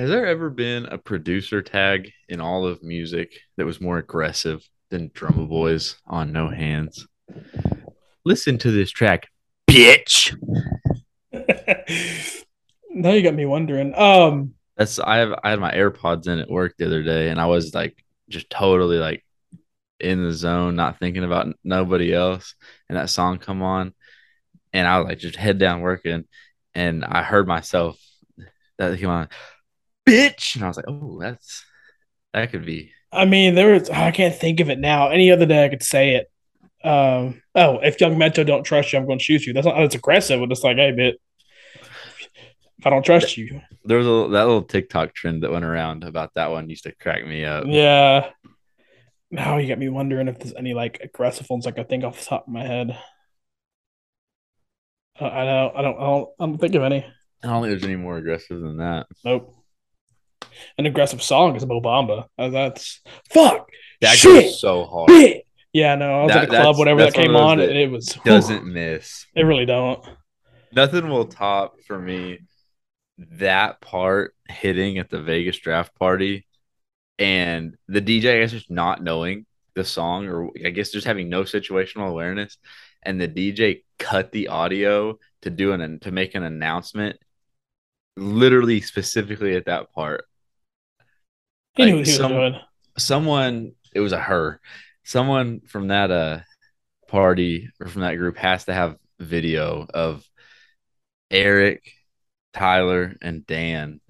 Has there ever been a producer tag in all of music that was more aggressive than Drumma Boy's on No Hands? Listen to this track, bitch. now you got me wondering. Um, That's I have I had my AirPods in at work the other day, and I was like just totally like in the zone, not thinking about nobody else, and that song come on, and I was like just head down working, and I heard myself that came on, bitch, and I was like, oh, that's that could be. I mean, there was I can't think of it now. Any other day I could say it. Um, oh, if Young Metro don't trust you, I'm going to shoot you. That's not that's aggressive, but it's like, hey, bit, if I don't trust you. There was a that little TikTok trend that went around about that one used to crack me up. Yeah. Now you got me wondering if there's any like aggressive ones like I could think off the top of my head. Uh, I don't, I don't, I don't, I don't think of any. I don't think there's any more aggressive than that. Nope. An aggressive song is Mo Bamba. Uh, that's fuck. That shit, goes so hard. bit. Yeah, no, I was That- at a club, whatever that came on, that and it was Doesn't miss. It really don't. Nothing will top for me that part hitting at the Vegas draft party and the DJ, I guess, just not knowing the song or I guess just having no situational awareness. And the DJ cut the audio to do an to make an announcement literally specifically at that part. He knew Like, what he was doing. someone it was a her. Someone from that uh party or from that group has to have video of eric tyler and dan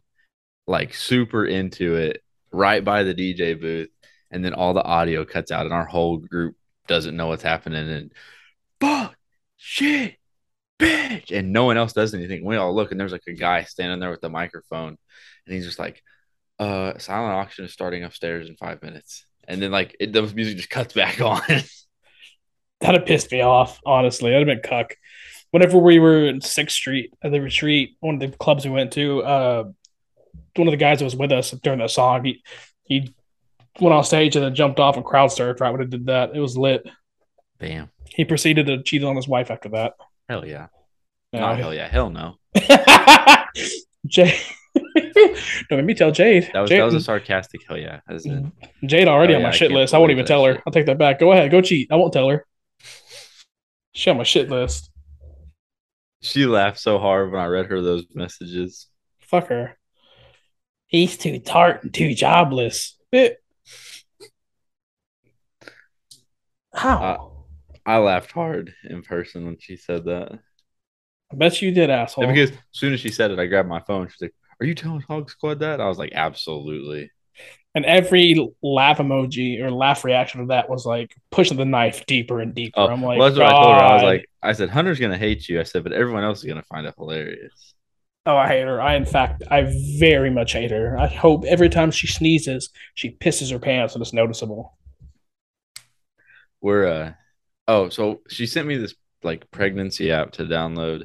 like super into it right by the dj booth. And then all the audio cuts out and our whole group doesn't know what's happening and fuck shit bitch and no one else does anything. We all look and there's like a guy standing there with the microphone and he's just like uh silent auction is starting upstairs in five minutes and then like it, the music just cuts back on That'd have pissed me off, honestly. That'd have been cuck. Whenever we were in Sixth Street at the retreat, one of the clubs we went to, uh, one of the guys that was with us during that song, he he went on stage and then jumped off and crowd surfed right when it did that. It was lit. bam He proceeded to cheat on his wife after that. hell yeah No. not hell yeah hell no Jade. Don't make me tell Jade. that was Jade, that was a sarcastic hell yeah Jade already Oh, on my I shit list. I won't even tell her. shit. I'll take that back. Go ahead. Go cheat. I won't tell her. She on my shit list. she laughed so hard when i read her those messages Fuck her. He's too tart and too jobless. It, how? i laughed hard in person when she said that I bet you did, asshole. Because as soon as she said it i grabbed my phone she's like are you telling hog squad that i was like absolutely and every laugh emoji or laugh reaction of that was like pushing the knife deeper and deeper. oh I'm like, well, that's what i told her i was like i said hunter's gonna hate you i said but everyone else is gonna find it hilarious oh, I hate her. I, in fact, I very much hate her. I hope every time she sneezes, she pisses her pants and it's noticeable. we're uh oh so she sent me this like pregnancy app to download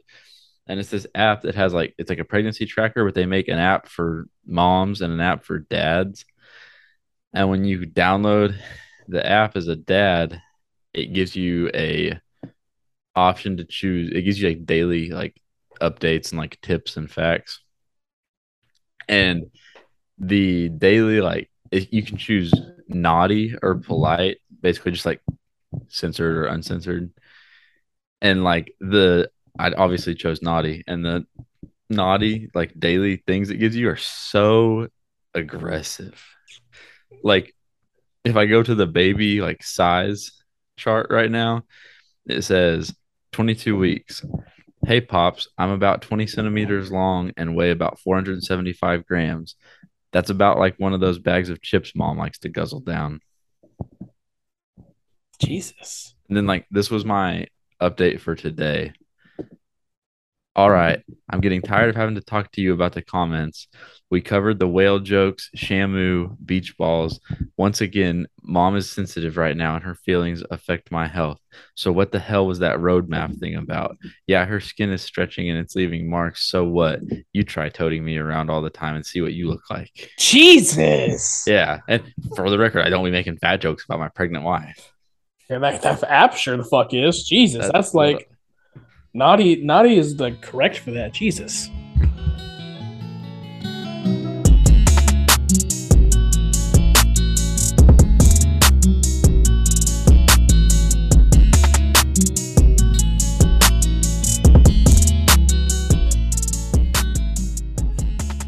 and it's this app that has like it's like a pregnancy tracker but they make an app for moms and an app for dads. And when you download the app as a dad it gives you a option to choose it gives you like daily like updates and like tips and facts. And the daily like it, you can choose naughty or polite basically just like censored or uncensored. And like the i obviously chose naughty and the naughty like daily things it gives you are so aggressive like if i go to the baby like size chart right now it says 22 weeks hey pops i'm about 20 centimeters long and weigh about 475 grams that's about like one of those bags of chips mom likes to guzzle down Jesus. and then like this was my update for today. All right, I'm getting tired of having to talk to you about the comments. We covered the whale jokes, Shamu, beach balls. Once again, mom is sensitive right now and her feelings affect my health. So what the hell was that roadmap thing about? Yeah, her skin is stretching and it's leaving marks. So what? You try toting me around all the time and see what you look like. Jesus. Yeah, and for the record, I don't be making fat jokes about my pregnant wife. Yeah, that, that app sure the fuck is. Jesus. That- that's like Naughty, naughty is the correct for that. Jesus.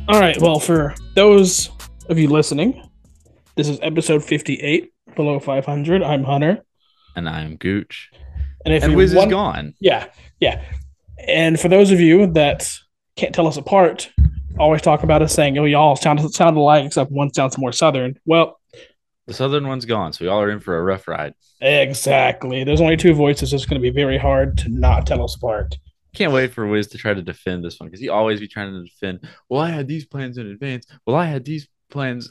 All right. Well, for those of you listening, this is episode 58, below 500. I'm Hunter. And I'm Gooch. And if And Wiz is gone. Yeah, yeah. And for those of you that can't tell us apart, always talk about us saying, "Oh, y'all sound sound alike, except one sounds more southern." Well, The southern one's gone, so y'all are in for a rough ride. exactly. There's only two voices. So It's going to be very hard to not tell us apart. Can't wait for Wiz to try to defend this one because he always be trying to defend. Well, I had these plans in advance. Well, I had these plans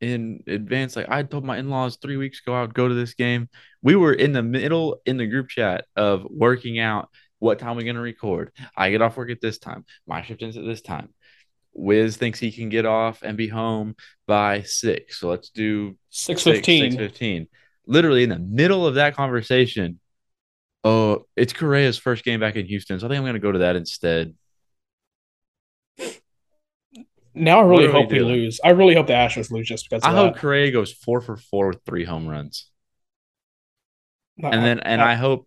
in advance. Like I told my in laws three weeks ago I would go to this game. We were in the middle in the group chat of working out what time we're gonna record. I get off work at this time. My shift ends at this time. Wiz thinks he can get off and be home by six. So let's do Six six fifteen. fifteen. Literally in the middle of that conversation. Oh, it's Correa's first game back in Houston, so I think I'm gonna go to that instead. Now I really are we hope we lose. I really hope the Astros lose just because. I hope that. Correa goes four for four with three home runs, And then and I hope,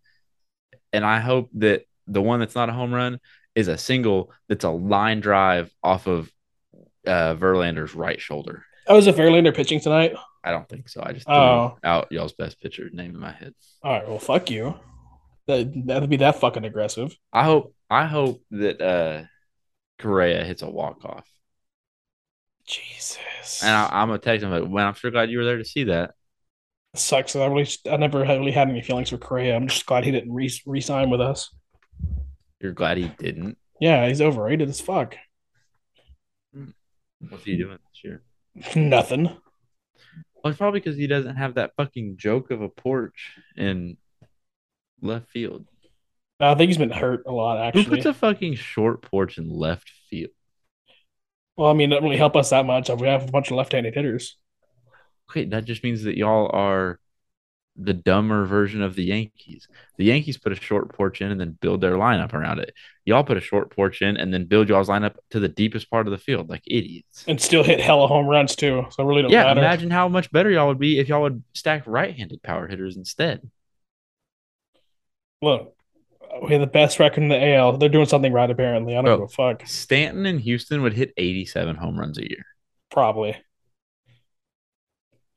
and I hope that the one that's not a home run is a single that's a line drive off of uh, Verlander's right shoulder. Oh, is it Verlander pitching tonight? I don't think so. I just threw Oh. out y'all's best pitcher name in my head. All right. Well, fuck you. That that'd be that fucking aggressive. I hope I hope that uh Correa hits a walk off. Jesus. And I, I'm gonna text him like, "Man, I'm sure glad you were there to see that." Sucks. I really, I never really had any feelings for Correa. I'm just glad he didn't re- re-sign with us. You're glad he didn't. Yeah, he's overrated as fuck. What's he doing this year? Nothing. Well, it's probably because he doesn't have that fucking joke of a porch in left field. I think he's been hurt a lot Actually, Who puts a fucking short porch in left field? well, I mean, it doesn't really help us that much. If we have a bunch of left-handed hitters. Okay, that just means that y'all are the dumber version of the Yankees. The Yankees put a short porch in and then build their lineup around it. Y'all put a short porch in and then build y'all's lineup to the deepest part of the field, like idiots. and still hit hella home runs too. So really don't Yeah, matter. imagine how much better y'all would be if y'all would stack right-handed power hitters instead. Look, we have the best record in the AL. They're doing something right apparently. I don't Bro. give a fuck. Stanton and Houston would hit 87 home runs a year. Probably.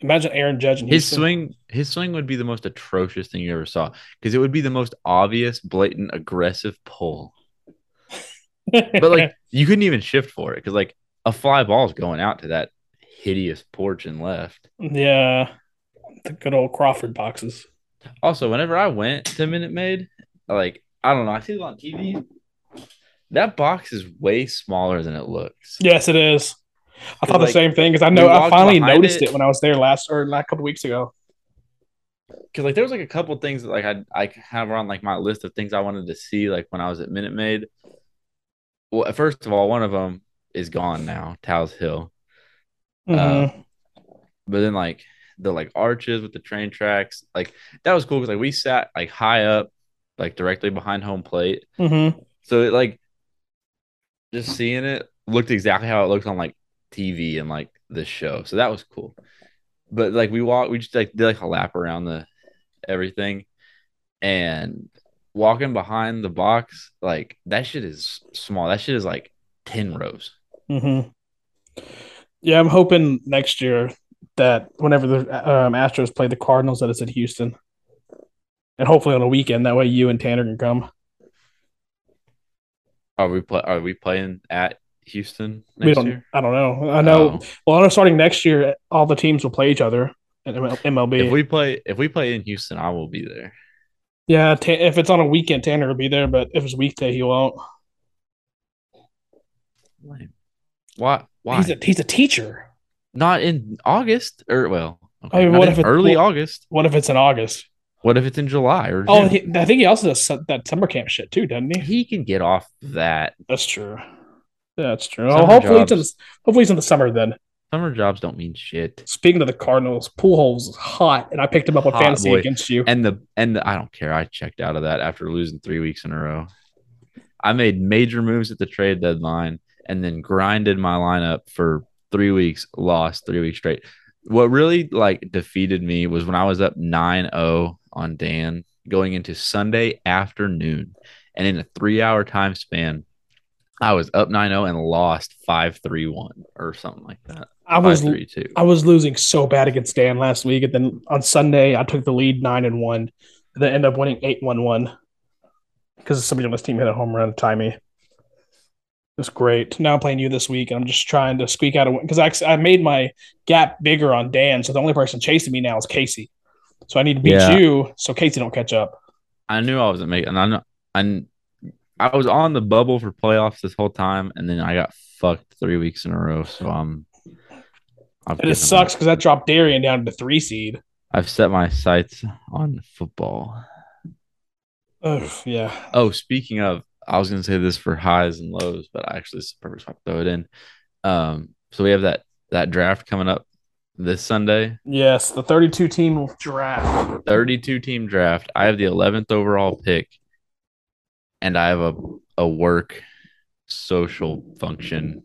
Imagine Aaron Judge in His swing, his swing would be the most atrocious thing you ever saw because it would be the most obvious, blatant, aggressive pull. But like you couldn't even shift for it because like a fly ball is going out to that hideous porch and left. yeah, the good old Crawford boxes. Also, whenever I went to Minute Maid, like I don't know, I see it on TV. That box is way smaller than it looks. Yes, it is. I thought like, the same thing because I know I finally noticed it. it. when I was there last or like a couple weeks ago. Because like there was like a couple things that like I I have on like my list of things I wanted to see like when I was at Minute Maid. Well, first of all, one of them is gone now, Tal's Hill. Mhm. But then like the like arches with the train tracks, like that was cool because like we sat like high up, like directly behind home plate. Mhm. So it like just seeing it looked exactly how it looks on like TV and like the show. So that was cool. But like we walked, we just like did like a lap around the everything, and walking behind the box, like that shit is small. That shit is like ten rows. Mm-hmm. Yeah, I'm hoping next year that whenever the um, Astros play the Cardinals, that it's at Houston, and hopefully on a weekend. That way, you and Tanner can come. Are we play? Are we playing at Houston we don't. year? I don't know. I know. Oh. Well, I know starting next year, all the teams will play each other in MLB. If we play, if we play in Houston, I will be there. yeah, Ta- if it's on a weekend, Tanner will be there, but if it's weekday, he won't. Lame. Why? Why? He's a he's a teacher. Not in August or well, okay, I mean, what if early well- August? What if it's in August? What if it's in July or Oh, he, I think he also does that summer camp shit too, doesn't he? he can get off that. That's true. That's true. Summer hopefully it's in the, hopefully it's in the summer then. Summer jobs don't mean shit. Speaking of the Cardinals, Pujols is hot, and I picked him up on Hot fantasy boy. against you. And the and the, I don't care. I checked out of that after losing three weeks in a row. I made major moves at the trade deadline and then grinded my lineup for three weeks, lost three weeks straight. What really like defeated me was when I was up 9-0 on Dan going into Sunday afternoon. And in a three hour time span, I was up 9-0 and lost 5-3-1 or something like that. I was 5-3-2. I was losing so bad against Dan last week, and then on Sunday I took the lead nine and one, and then ended up winning eight one one because somebody on this team hit a home run to tie me. It was great. Now I'm playing you this week, and I'm just trying to squeak out a win because I, I made my gap bigger on Dan, so the only person chasing me now is Casey. So I need to beat Yeah. you so Casey don't catch up. I knew I wasn't making. I know. I I was on the bubble for playoffs this whole time, and then I got fucked three weeks in a row. So I'm. I've, And it sucks because that dropped Darian down to three seed. I've set my sights on football. Oh yeah. Oh, speaking of, I was gonna say this for highs and lows, but I actually purpose throw it in. Um, so we have that that draft coming up this Sunday, Yes, the 32 team draft. 32 team draft. I have the 11th overall pick, and I have a a work social function.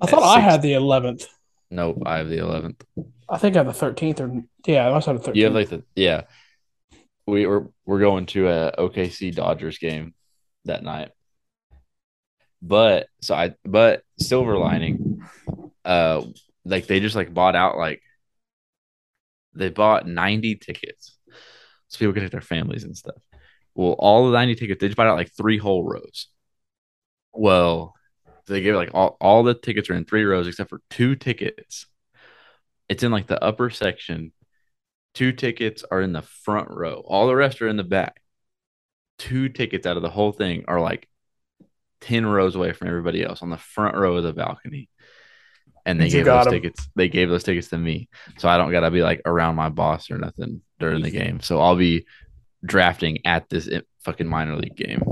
I thought I had the 11th. Nope, I have the 11th. I think I have the 13th or yeah, I must have the 13th. You have like the yeah. We were we're going to a OKC Dodgers game that night. But so I but silver lining, uh like they just like bought out like they bought 90 tickets. So people could take their families and stuff. Well, all the 90 tickets, they just bought out like three whole rows. Well, they gave like all, all the tickets are in three rows except for two tickets. It's in like the upper section Two tickets are in the front row. All the rest are in the back. Two tickets out of the whole thing are like 10 rows away from everybody else on the front row of the balcony. And they You gave those those 'em. tickets. They gave those tickets to me. So I don't gotta be like around my boss or nothing during the game. So I'll be drafting at this fucking minor league game.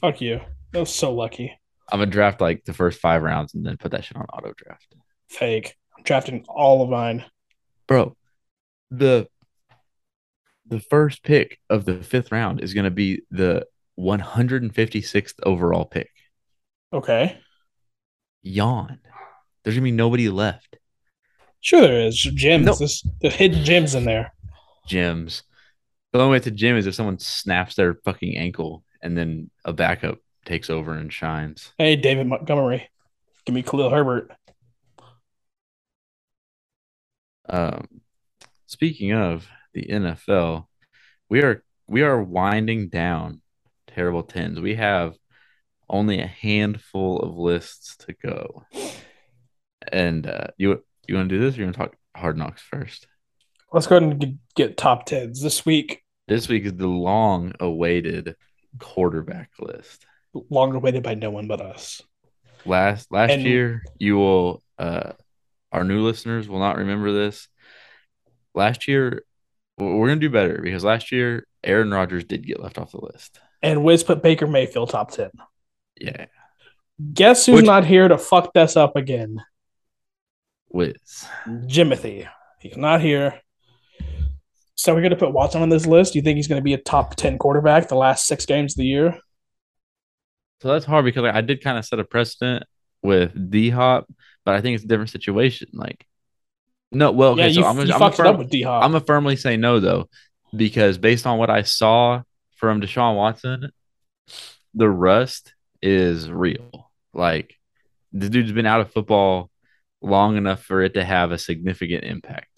Fuck you. That was so lucky. I'm gonna draft like the first five rounds and then put that shit on auto draft. Fake. I'm drafting all of mine. bro the the first pick of the fifth round is going to be the 156th overall pick Okay. yawn there's to be nobody left Sure there is. Gems. No. There's, there's hidden gems in there. gyms the only way to gym is if someone snaps their fucking ankle and then a backup takes over and shines Hey, David Montgomery. Give me Khalil Herbert. um speaking of the nfl we are we are winding down terrible tens we have only a handful of lists to go and uh you you want to do this or you want to talk hard knocks first Let's go ahead and get, top tens this week. this week is the long awaited quarterback list Long awaited by no one but us. last last And- year you will uh our new listeners will not remember this last year we're gonna do better because last year aaron rodgers did get left off the list And Wiz put Baker Mayfield top 10. yeah Guess who's Which- not here to fuck this up again? wiz Jimothy. He's not here. So we're going to put Watson on this list. Do you think he's going to be a top 10 quarterback the last six games of the year? so that's hard because like, i did kind of set a precedent with d-hop but i think it's a different situation like no well okay yeah, so you, i'm gonna, I'm fucked firm- up with D Hop. I'm gonna firmly say no though, because based on what I saw from Deshaun Watson, the rust is real. Like the dude's been out of football long enough for it to have a significant impact.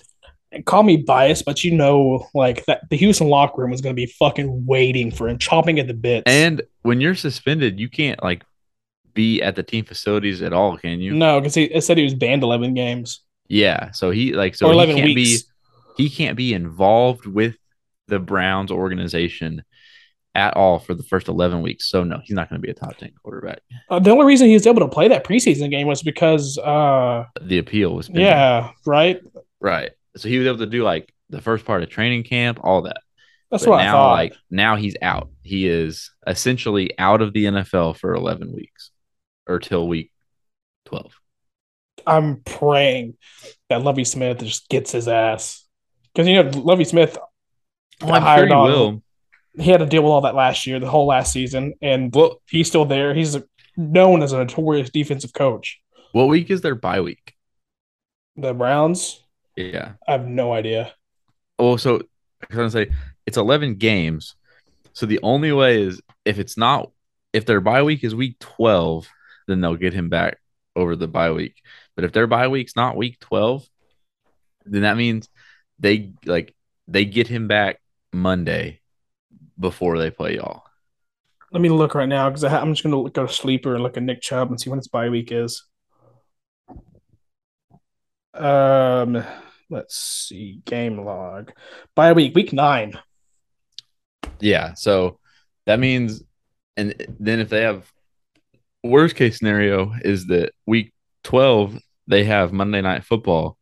Call me biased, but you know, like that the Houston locker room was going to be fucking waiting for him, chopping at the bits. And when you're suspended, you can't like be at the team facilities at all, can you? no, because he it said he was banned 11 games Yeah. So he like so or he 11 can't weeks. be he can't be involved with the Browns organization at all for the first 11 weeks. So no, he's not going to be a top 10 quarterback. Uh, the only reason he was able to play that preseason game was because, uh, The appeal was pending. yeah, right. Right. So he was able to do like the first part of training camp, all that. That's But what now, I thought. like now he's out. He is essentially out of the NFL for 11 weeks or till week 12. I'm praying that Lovie Smith just gets his ass because you know Lovie Smith Well, I'm sure he on- will. he had to deal with all that last year, the whole last season, and Well, he's still there. He's known as a notorious defensive coach. what week is their bye week? The Browns, Yeah. I have no idea. Well, so I was gonna say it's 11 games. So the only way is if it's not if their bye week is week 12, then they'll get him back over the bye week. But if their bye week's not week 12, then that means they like they get him back Monday before they play y'all. Let me look right now because I'm just gonna go to sleeper and look at Nick Chubb and see when his bye week is. Um, let's see game log bye week week nine. Yeah, so that means, and then if they have worst case scenario is that week 12 they have Monday night football,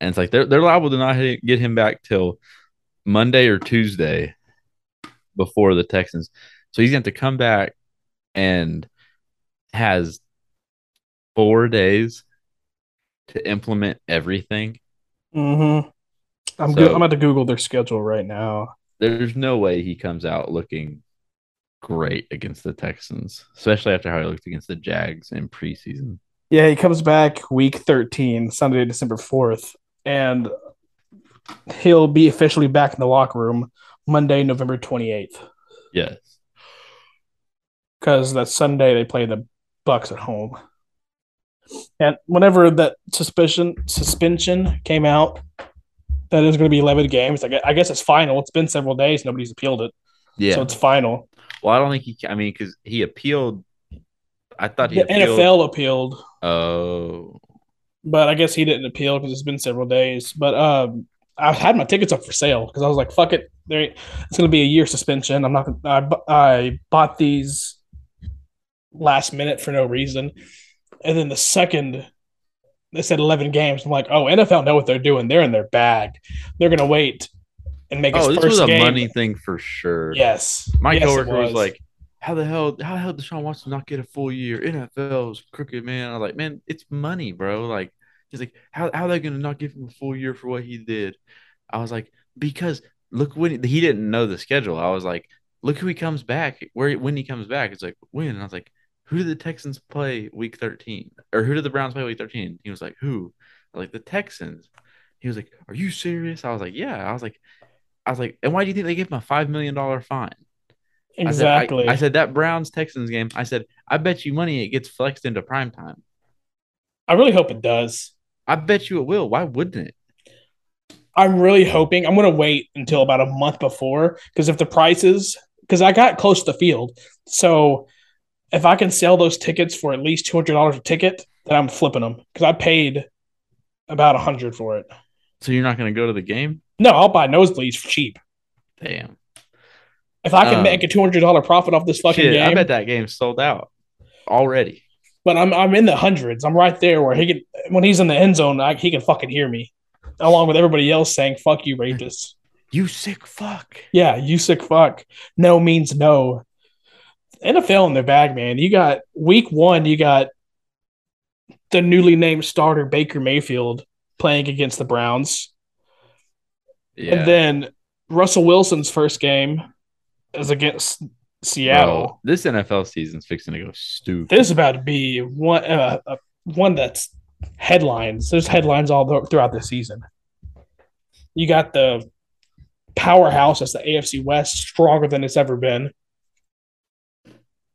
and it's like they're they're liable to not get him back till Monday or Tuesday before the Texans. So he's going to have to come back and has four days to implement everything. Mm-hmm. I'm so, good. I'm about to Google their schedule right now. There's no way he comes out looking great against the Texans, especially after how he looked against the Jags in preseason. Yeah, he comes back week 13, Sunday, December 4th, and he'll be officially back in the locker room Monday, November 28th. Yes. Because that Sunday they play the Bucs at home. And whenever that suspicion suspension came out, that is going to be 11 games. I guess it's final. It's been several days. Nobody's appealed it. Yeah. So it's final. Well, I don't think he. I mean, because he appealed. I thought he the appealed. NFL appealed. Oh. But I guess he didn't appeal because it's been several days. But um, I had my tickets up for sale because I was like, "Fuck it, there, it's going to be a year suspension." I'm not. I I bought these last minute for no reason, and then the second they said 11 games, I'm like, "Oh, NFL know what they're doing. They're in their bag. They're going to wait and make oh, this was a game. money thing for sure. Yes, my yes, coworker was. was. like, "How the hell? How the hell Deshaun Watson not get a full year? NFL's crooked, man." I was like, "Man, it's money, bro." Like, he's like, "How how are they gonna not give him a full year for what he did?" I was like, "Because look when he, he didn't know the schedule." I was like, "Look who he comes back. Where when he comes back?" It's like when and I was like, "Who did the Texans play week 13? Or who did the Browns play week 13?" He was like, "Who?" like the Texans. He was like, "Are you serious?" I was like, "Yeah." I was like, I was like, and why do you think they gave him a five million dollar fine? Exactly. I said, I, I said, that Browns Texans game. I said, I bet you money it gets flexed into prime time. I really hope it does. I bet you it will. Why wouldn't it? I'm really hoping. I'm going to wait until about a month before because if the prices, because I got close to the field, so if I can sell those tickets for at least two hundred dollars a ticket, then I'm flipping them because I paid about a hundred for it. So you're not going to go to the game? No, I'll buy nosebleeds for cheap. Damn. If I can um, make a two hundred dollar profit off this fucking shit, game, I bet that game's sold out already. But I'm I'm in the hundreds. I'm right there where he can when he's in the end zone, I, he can fucking hear me, along with everybody else saying "fuck you, rapist." You sick fuck. Yeah, you sick fuck. No means no. NFL in their bag, man. You got week one. You got the newly named starter Baker Mayfield playing against the Browns. Yeah. And then Russell Wilson's first game is against Seattle. Bro, this NFL season's fixing to go stupid. This is about to be one uh, uh, one that's headlines. There's headlines all throughout the season. You got the powerhouse as the AFC West, stronger than it's ever been.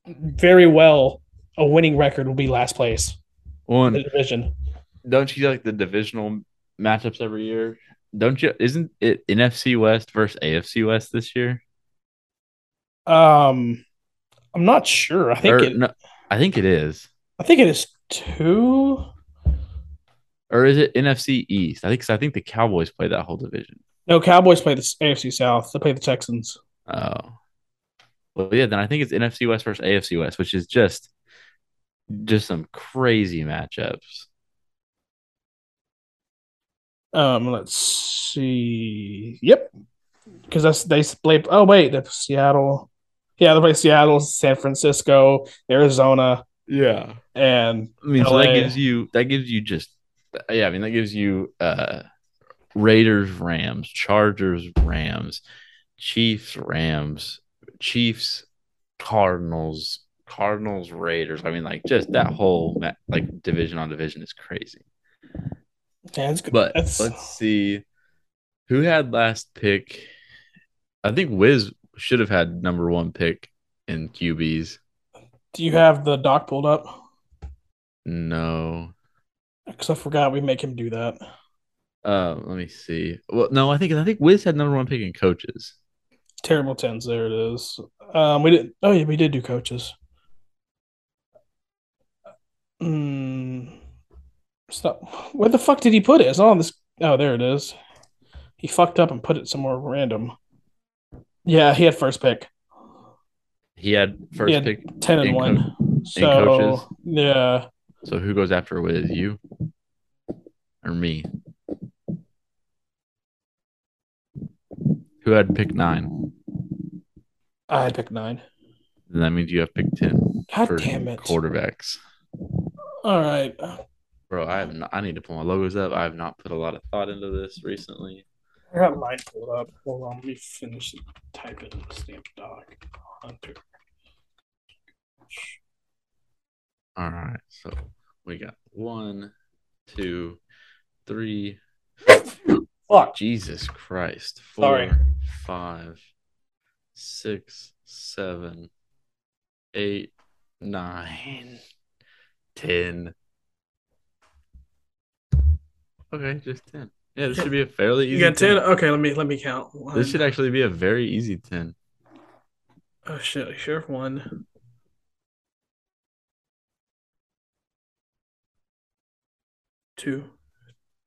Very well, a winning record will be last place. One the division. Don't you like the divisional matchups every year? Don't you? Isn't it NFC West versus AFC West this year? Um, I'm not sure. I think or, it. No, I think it is. I think it is two. Or is it NFC East? I think. I think the Cowboys play that whole division. No, Cowboys play the AFC South. They play the Texans. Oh. Well, yeah. Then I think it's NFC West versus AFC West, which is just, just some crazy matchups. Um, let's see. Yep, because that's they play. Oh wait, the Seattle. Yeah, they play Seattle, San Francisco, Arizona. Yeah, and I mean, LA. so that gives you that gives you just yeah. I mean, that gives you uh Raiders, Rams, Chargers, Rams, Chiefs, Rams, Chiefs, Cardinals, Cardinals, Raiders. I mean, like just that whole like division on division is crazy. Yeah, that's good. But that's... let's see who had last pick. I think Wiz should have had number one pick in QBs. Do you have the doc pulled up? No. Because I forgot we make him do that. Uh, let me see. Well, no, I think I think Wiz had number one pick in coaches. Terrible tens. There it is. Um, we did. Oh yeah, we did do coaches. Hmm. Stop. Where the fuck did he put it? It's not on this. Oh, there it is. He fucked up and put it somewhere random. Yeah, he had first pick. He had first He had pick. Ten and one. So coaches? yeah, So who goes after Wiz? You or me? Who had pick nine? I had pick nine. Then that means you have pick ten. God damn it! Quarterbacks, All right. bro. I have not, I need to pull my logos up. I have not put a lot of thought into this recently. I got mine pulled up. Hold on, let me finish typing the stamp doc. Hunter. All right, so we got one, two, three. Fuck. Jesus Christ. Four, Sorry. Five, six, seven, eight, nine, ten. Okay, just ten. Yeah, this should be a fairly easy. You got ten. Okay, let me let me count. One. This should actually be a very easy ten. Oh shit! Sure. One. Two,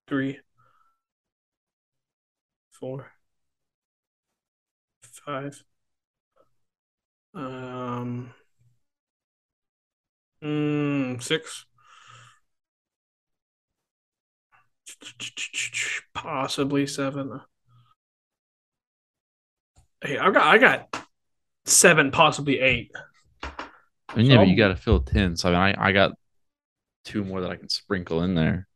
three, four, five. Um. Mm, six. Possibly seven. Hey, I got I got seven, possibly eight. I mean, yeah, but you got to fill ten. So I mean, I, I got two more that I can sprinkle in there.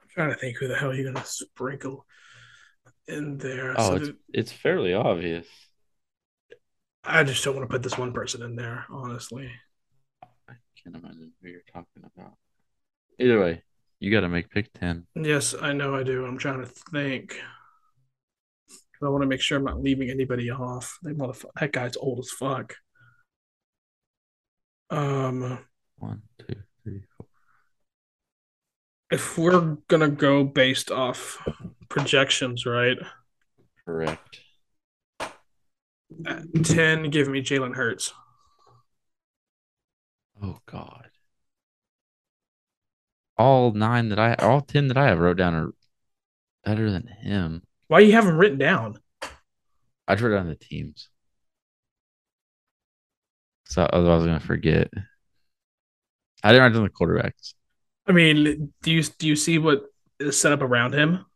I'm trying to think who the hell you're gonna sprinkle in there. Oh, So it's it's fairly obvious. I just don't want to put this one person in there, honestly. I can't imagine who you're talking about. Either way, you got to make pick ten. Yes, I know I do. I'm trying to think. I want to make sure I'm not leaving anybody off. That motherfucker, that guy's old as fuck. Um, One, two, three, four. if we're gonna go based off projections, right? Correct. At ten, give me Jalen Hurts. Oh God. All nine that I, all ten that I have wrote down are better than him. Why you have him written down? I wrote down the teams, so otherwise I was gonna forget. I didn't write down the quarterbacks. I mean, do you do you see what is set up around him?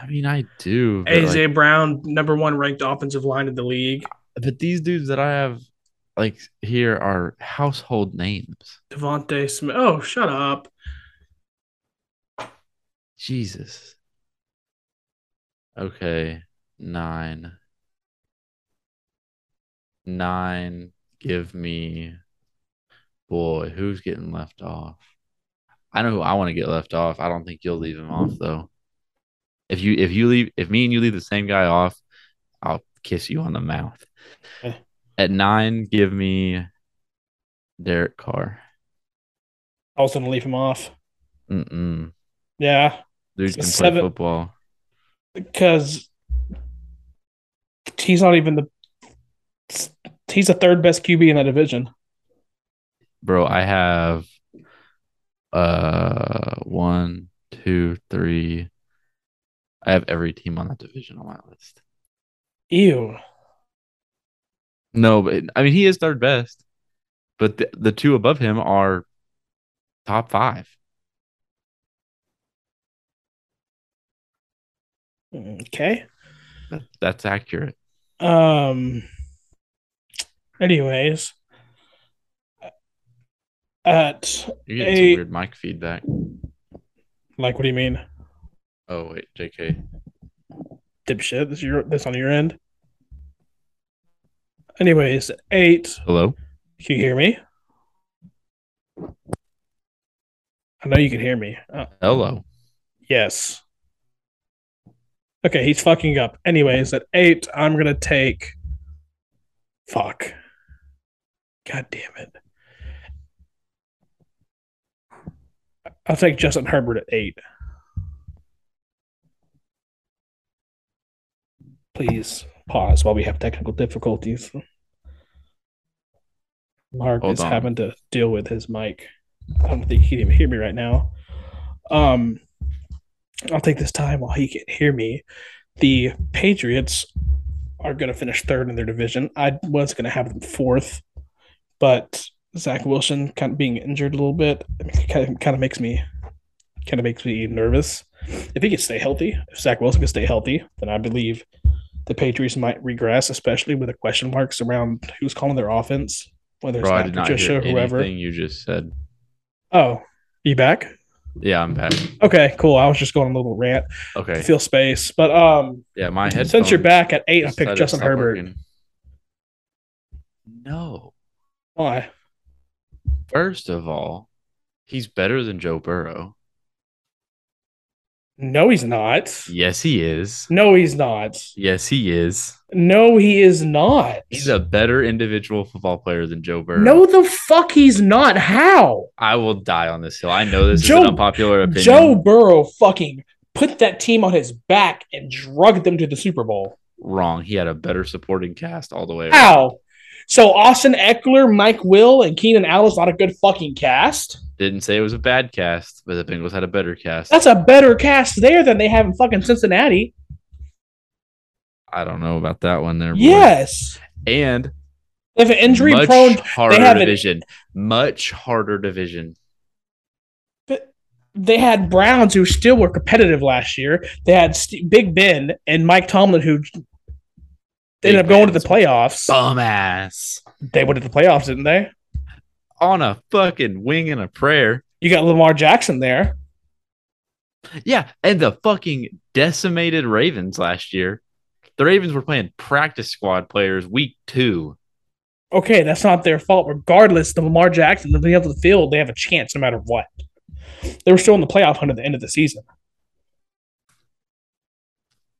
I mean, I do. AJ like, Brown, number one ranked offensive line in the league. but these dudes that I have, like here, are household names. DeVonta Smith. Oh, shut up. Jesus. Okay, nine. Nine. Give me. Boy, who's getting left off? I know who I want to get left off. I don't think you'll leave him off though. If you if you leave if me and you leave the same guy off, I'll kiss you on the mouth. Okay. At nine, give me Derek Carr. I was gonna leave him off. Mm-mm. Yeah, Dude So can play football. because he's not even the. He's the third best QB in that division. bro i have uh one two three i have every team on that division on my list Ew. no but i mean he is third best but the, the two above him are top five Okay. that, that's accurate Um. Anyways, at you're getting Hey. some weird mic feedback like, what do you mean, oh wait jk dipshit? This your this on your end. Anyways, eight. hello Can you hear me? I know you can hear me. Uh, hello yes. Okay, he's fucking up. Anyways, at eight, I'm gonna take. Fuck. God damn it. I'll take Justin Herbert at eight. Please pause while we have technical difficulties. Mark Hold is on. having to deal with his mic. I don't think he can even hear me right now. Um, I'll take this time while he can hear me. The Patriots are going to finish third in their division. I was going to have them fourth, but Zach Wilson kind of being injured a little bit kind of, kind of makes me kind of makes me nervous. If he can stay healthy, if Zach Wilson can stay healthy, then I believe the Patriots might regress, especially with the question marks around who's calling their offense, whether it's Bro, I Matt did not Patricia hear or whoever. anything you just said. Oh, you back? Yeah, I'm back. Okay, cool. I was just going on a little rant Okay. feel space, but um, Yeah, my head. since you're back at eight, I picked Justin Herbert. No. Why? First of all, he's better than Joe Burrow. No, he's not. Yes, he is. No, he's not. Yes, he is. No, he is not. He's a better individual football player than Joe Burrow. no, the fuck he's not. How? I will die on this hill. I know this Joe- is an unpopular opinion. Joe Burrow fucking put that team on his back and drugged them to the Super Bowl. Wrong. He had a better supporting cast all the way. around. How? So Austin Ekeler, Mike Will, and Keenan Allen's not a good fucking cast. Didn't say it was a bad cast, but the Bengals had a better cast. That's a better cast there than they have in fucking Cincinnati. I don't know about that one there. boy. Yes. And They have an injury much prone. harder have an- division. Much harder division. But They had Browns who still were competitive last year. They had St- Big Ben and Mike Tomlin who ended up going to the playoffs. Bum ass. They went to the playoffs, didn't they? On a fucking wing and a prayer. You got Lamar Jackson there. Yeah, and the fucking decimated Ravens last year. The Ravens were playing practice squad players week two. Okay, that's not their fault. Regardless, the Lamar Jackson, the able to the field, they have a chance no matter what. They were still in the playoff hunt at the end of the season.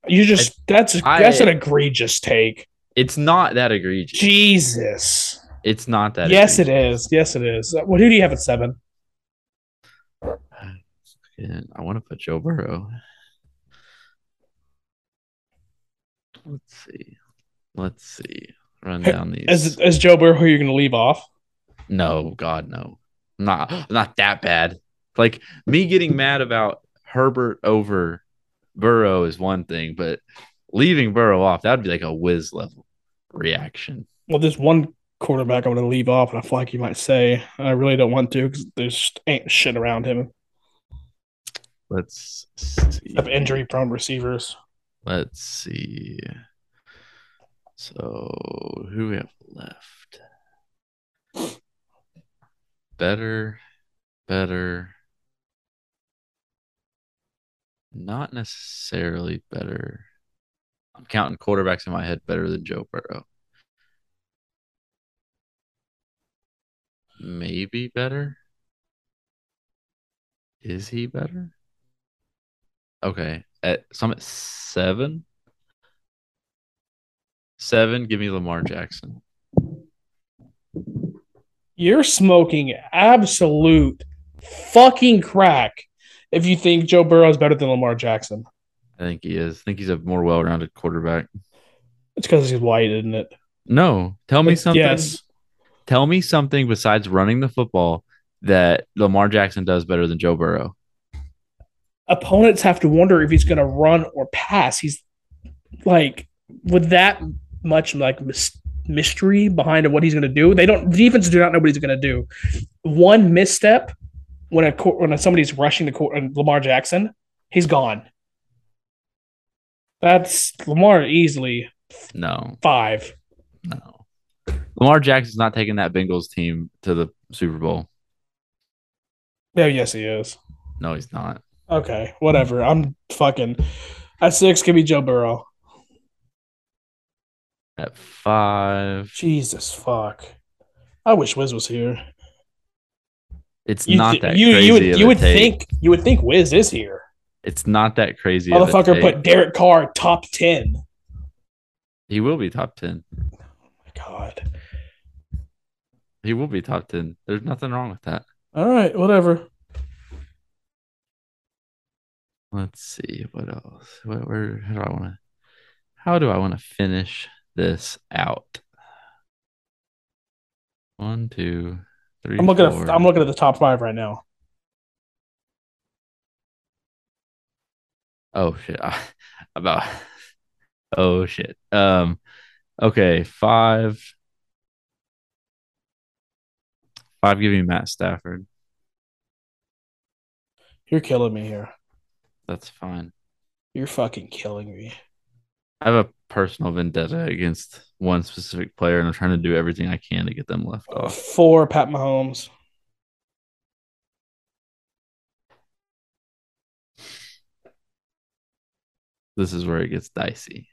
You just that's I- that's an egregious take. It's not that egregious. Jesus. It's not that. Yes, it egregious. Yes, it is. Uh, well, who do you have at seven? I want to put Joe Burrow. Let's see. Let's see. Run down these. As as Joe Burrow, who you're going to leave off? No, God, no. Not not that bad. Like me getting mad about Herbert over Burrow is one thing, but leaving Burrow off, that would be like a Wiz level reaction. Well, there's one quarterback I'm going to leave off, and I feel like you might say I really don't want to because there's just ain't shit around him Let's see. of injury prone receivers. Let's see. So who we have left? Better, better. Not necessarily better. I'm counting quarterbacks in my head better than Joe Burrow. Maybe better. Is he better? Okay. At some at seven. Seven, give me Lamar Jackson. You're smoking absolute fucking crack if you think Joe Burrow is better than Lamar Jackson. I think he is. I think he's a more well-rounded quarterback. It's because he's white, isn't it? No, tell me something. Yes. Tell me something besides running the football that Lamar Jackson does better than Joe Burrow. Opponents have to wonder if he's going to run or pass. He's like with that much like mys- mystery behind what he's going to do. They don't. The defense do not know what he's going to do. One misstep when a when somebody's rushing the court, and Lamar Jackson, he's gone. That's Lamar easily No, five. no. Lamar Jackson's not taking that Bengals team to the Super Bowl. Oh, yes, he is. No, he's not. Okay, whatever. I'm fucking at six. Give me Joe Burrow. At five, Jesus fuck. I wish Wiz was here. it's You, not th- that you, crazy. you would you would take. think you would think Wiz is here. it's not that crazy. Motherfucker put Derek Carr top ten. He will be top ten. Oh my God. He will be top ten. There's nothing wrong with that. All right, whatever. let's see what else. Where, where how do I want to? How do I want to finish this out? One, two, three. I'm looking four. at I'm looking at the top five right now. Oh shit! About. Oh shit. Um. Okay, five. Five. Give me Matt Stafford. You're killing me here. That's fine. You're fucking killing me. I have a personal vendetta against one specific player, and I'm trying to do everything I can to get them left off. Four, Pat Mahomes. This is where it gets dicey.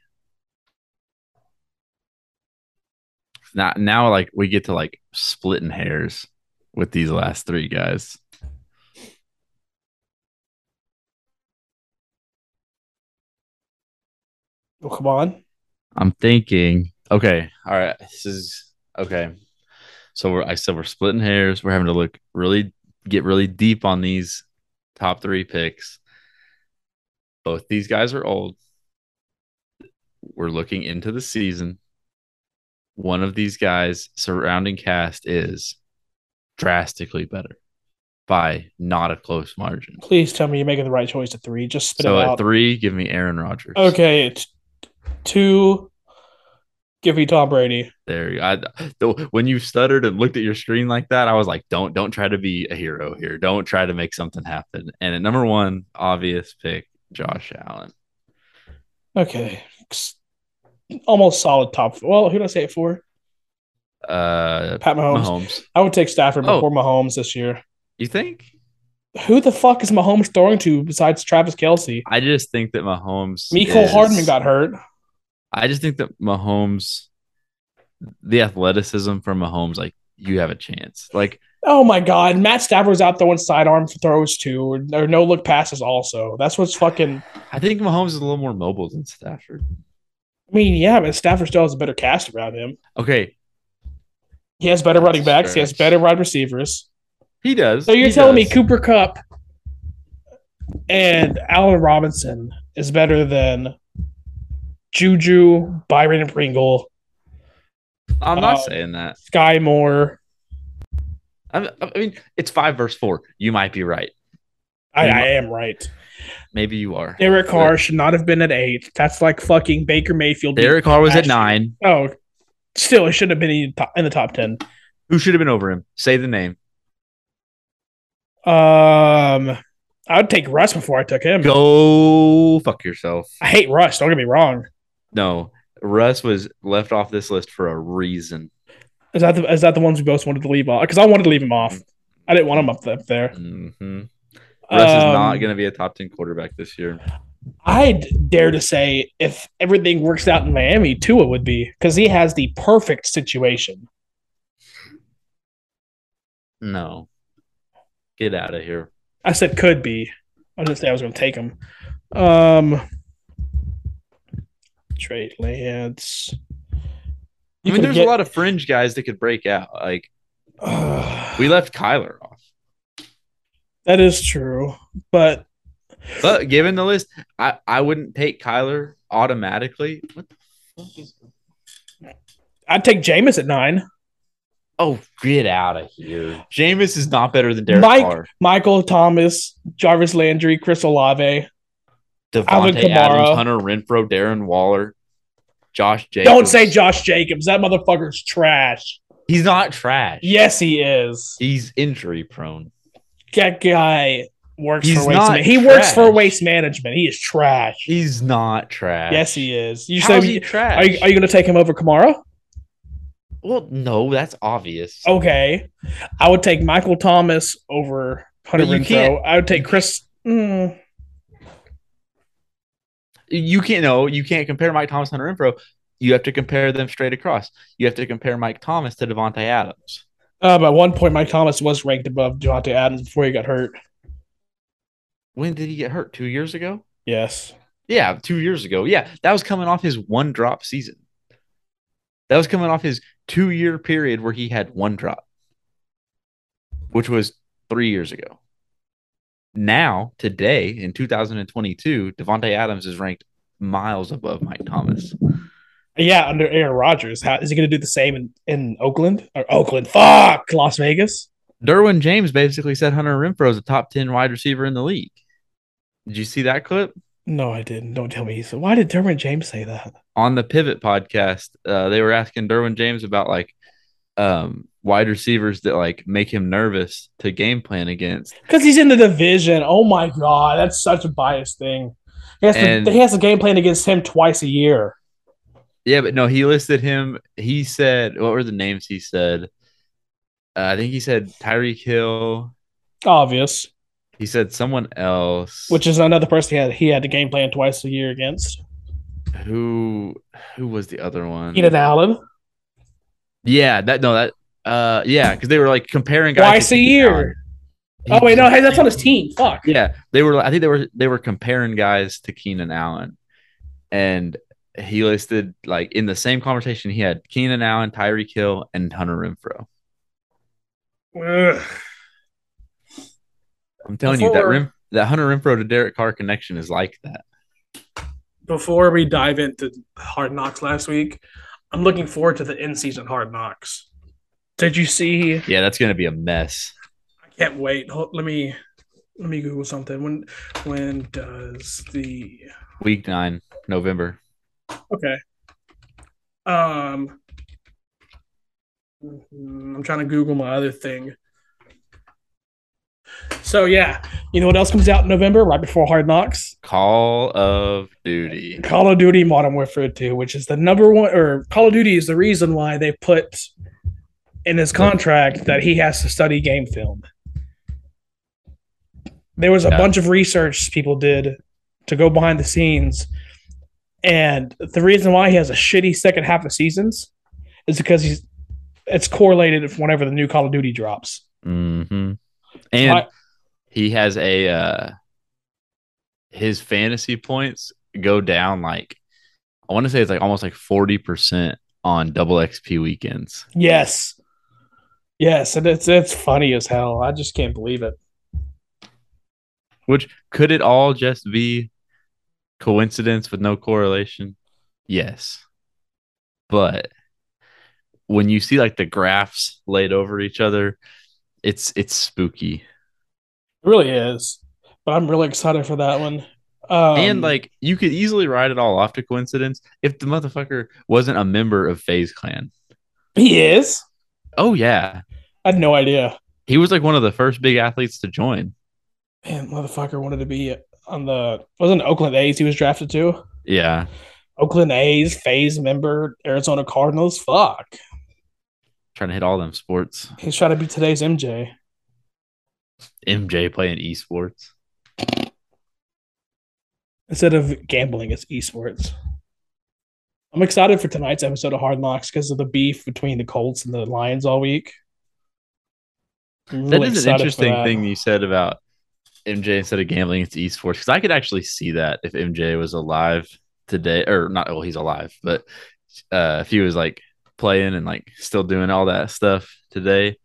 Now, now, like we get to like splitting hairs with these last three guys. Oh, come on. I'm thinking, okay, all right, this is okay. So we're, I said we're splitting hairs. We're having to look really, get really deep on these top three picks. Both these guys are old. We're looking into the season. One of these guys' surrounding cast is drastically better by not a close margin. Please tell me you're making the right choice at three. Just spit So it at out. three, give me Aaron Rodgers. Okay, it's two. Give me Tom Brady. There, you- I, the, when you stuttered and looked at your screen like that, I was like, "Don't, don't try to be a hero here. Don't try to make something happen." And at number one, obvious pick, Josh Allen. Okay, almost solid top. Well, who did I say it for? Uh, Pat Mahomes. Mahomes. I would take Stafford Oh. before Mahomes this year. You think? Who the fuck is Mahomes throwing to besides Travis Kelce? I just think that Mahomes. Miko is- Hardman got hurt. I just think that Mahomes, the athleticism from Mahomes, like you have a chance. Like Oh my god, Matt Stafford was out throwing sidearm throws too, or, or no look passes. Also, that's what's fucking. I think Mahomes is a little more mobile than Stafford. I mean, yeah, but Stafford still has a better cast around him. Okay, He has better running backs. He has better wide receivers. he does. So you're He telling me. Cooper Kupp and Allen Robinson is better than Juju, Byron and Pringle, I'm not uh, saying that. Skyy Moore. I, I mean, it's five verse four. You might be right. I, I am right. Maybe you are. Derek Carr should not have been at eight. That's like fucking Baker Mayfield. Derek Carr was at nine. Oh, still, it shouldn't have been in the top, in the top ten. Who should have been over him? Say the name. Um, I would take Russ before I took him. Go fuck yourself. I hate Russ. Don't get me wrong. No, Russ was left off this list for a reason. Is that the, is that the ones we both wanted to leave off? Because I wanted to leave him off. I didn't want him up up there. hmm Russ is not Um, going to be a top ten quarterback this year. I'd dare to say if everything works out in Miami, Tua would be because he has the perfect situation. No, get out of here. I said could be. I didn't say I was going to take him. Um, Trey Lance. I mean, there's a lot of fringe guys that could break out. Like we left Kyler off, that is true, but but given the list, I I wouldn't take Kyler automatically. What the fuck is? I'd take Jameis at nine. Oh, get out of here! Jameis is not better than Derek Mike- Carr. Michael Thomas, Jarvis Landry, Chris Olave. Davante Adams, Hunter Renfrow, Darren Waller, Josh Jacobs. Don't say Josh Jacobs. That motherfucker's trash. He's not trash. Yes, he is. He's injury prone. That guy works He's for waste. Man- he works for waste management. He is trash. He's not trash. Yes, he is. You say he trash? are you, are you going to take him over Kamara? well, no, that's obvious. Okay, I would take Michael Thomas over Hunter Renfrow. can't- I would take Chris. Mm, You can't no, you can't compare Mike Thomas and Hunter Renfrow. You have to compare them straight across. You have to compare Mike Thomas to Davante Adams. uh, but at one point, Mike Thomas was ranked above Davante Adams before he got hurt. When did he get hurt? Two years ago? Yes. Yeah, two years ago. Yeah, that was coming off his one drop season. That was coming off his two year period where he had one drop, which was three years ago. now, today, in 2022, Davante Adams is ranked miles above Mike Thomas. Yeah, under Aaron Rodgers. How is he going to do the same in, in Oakland or Oakland? Fuck, Las Vegas. Derwin James basically said Hunter Renfrow is a top 10 wide receiver in the league. Did you see that clip? No, I didn't. Don't tell me. So why did Derwin James say that? On the Pivot podcast, uh, they were asking Derwin James about like um, wide receivers that like make him nervous to game plan against. Because he's in the division. Oh my god, that's such a biased thing. He has, And- to, he has a game plan against him twice a year. Yeah, but no, he listed him. He said, what were the names he said? Uh, I think he said Tyreek Hill. Obvious. He said someone else. Which is another person he had he had to game plan twice a year against. who who was the other one? Keenan Allen. Yeah, that no that uh yeah, because they were like comparing guys Twice to a year. Allen. Oh wait, no, hey, that's on his team. Fuck. Yeah, they were. I think they were. They were comparing guys to Keenan Allen, and he listed like in the same conversation he had Keenan Allen, Tyreek Hill, and Hunter Renfrow. Ugh. I'm telling you that Rim, that Hunter Renfrow to Derek Carr connection is like that. Before we dive into Hard Knocks last week, I'm looking forward to the in-season Hard Knocks. Did you see? Yeah, that's gonna be a mess. I can't wait. Hold, let me let me Google something. When when does the Week nine, November. okay? Um, I'm trying to Google my other thing. So yeah, you know what else comes out in November right before Hard Knocks? Call of Duty. Call of Duty Modern Warfare 2, which is the number one, or Call of Duty is the reason why they put in his contract that he has to study game film. There was a Yeah. bunch of research people did to go behind the scenes, and the reason why he has a shitty second half of seasons is because he's it's correlated with whenever the new Call of Duty drops. hmm And I- he has a uh his fantasy points go down like I want to say it's like almost like 40% on double XP weekends. Yes, yes, and it's it's funny as hell. I just can't believe it. Which could it all just be coincidence with no correlation? Yes. But when you see like the graphs laid over each other, it's it's spooky. It really is. But I'm really excited for that one. Um, and like you could easily write it all off to coincidence if the motherfucker wasn't a member of FaZe Clan. he is. Oh yeah. I had no idea. He was like one of the first big athletes to join. Man, motherfucker wanted to be on the wasn't Oakland A's he was drafted to. Yeah. Oakland A's, FaZe member, Arizona Cardinals. Fuck. Trying to hit all them sports. He's trying to be today's MJ. MJ playing esports. Instead of gambling, it's esports. I'm excited for tonight's episode of Hard Knocks because of the beef between the Colts and the Lions all week. I'm That really is an interesting thing you said about MJ instead of gambling, it's esports. Because I could actually see that if MJ was alive today, or not. Well, he's alive, but uh, if he was like playing and like still doing all that stuff today,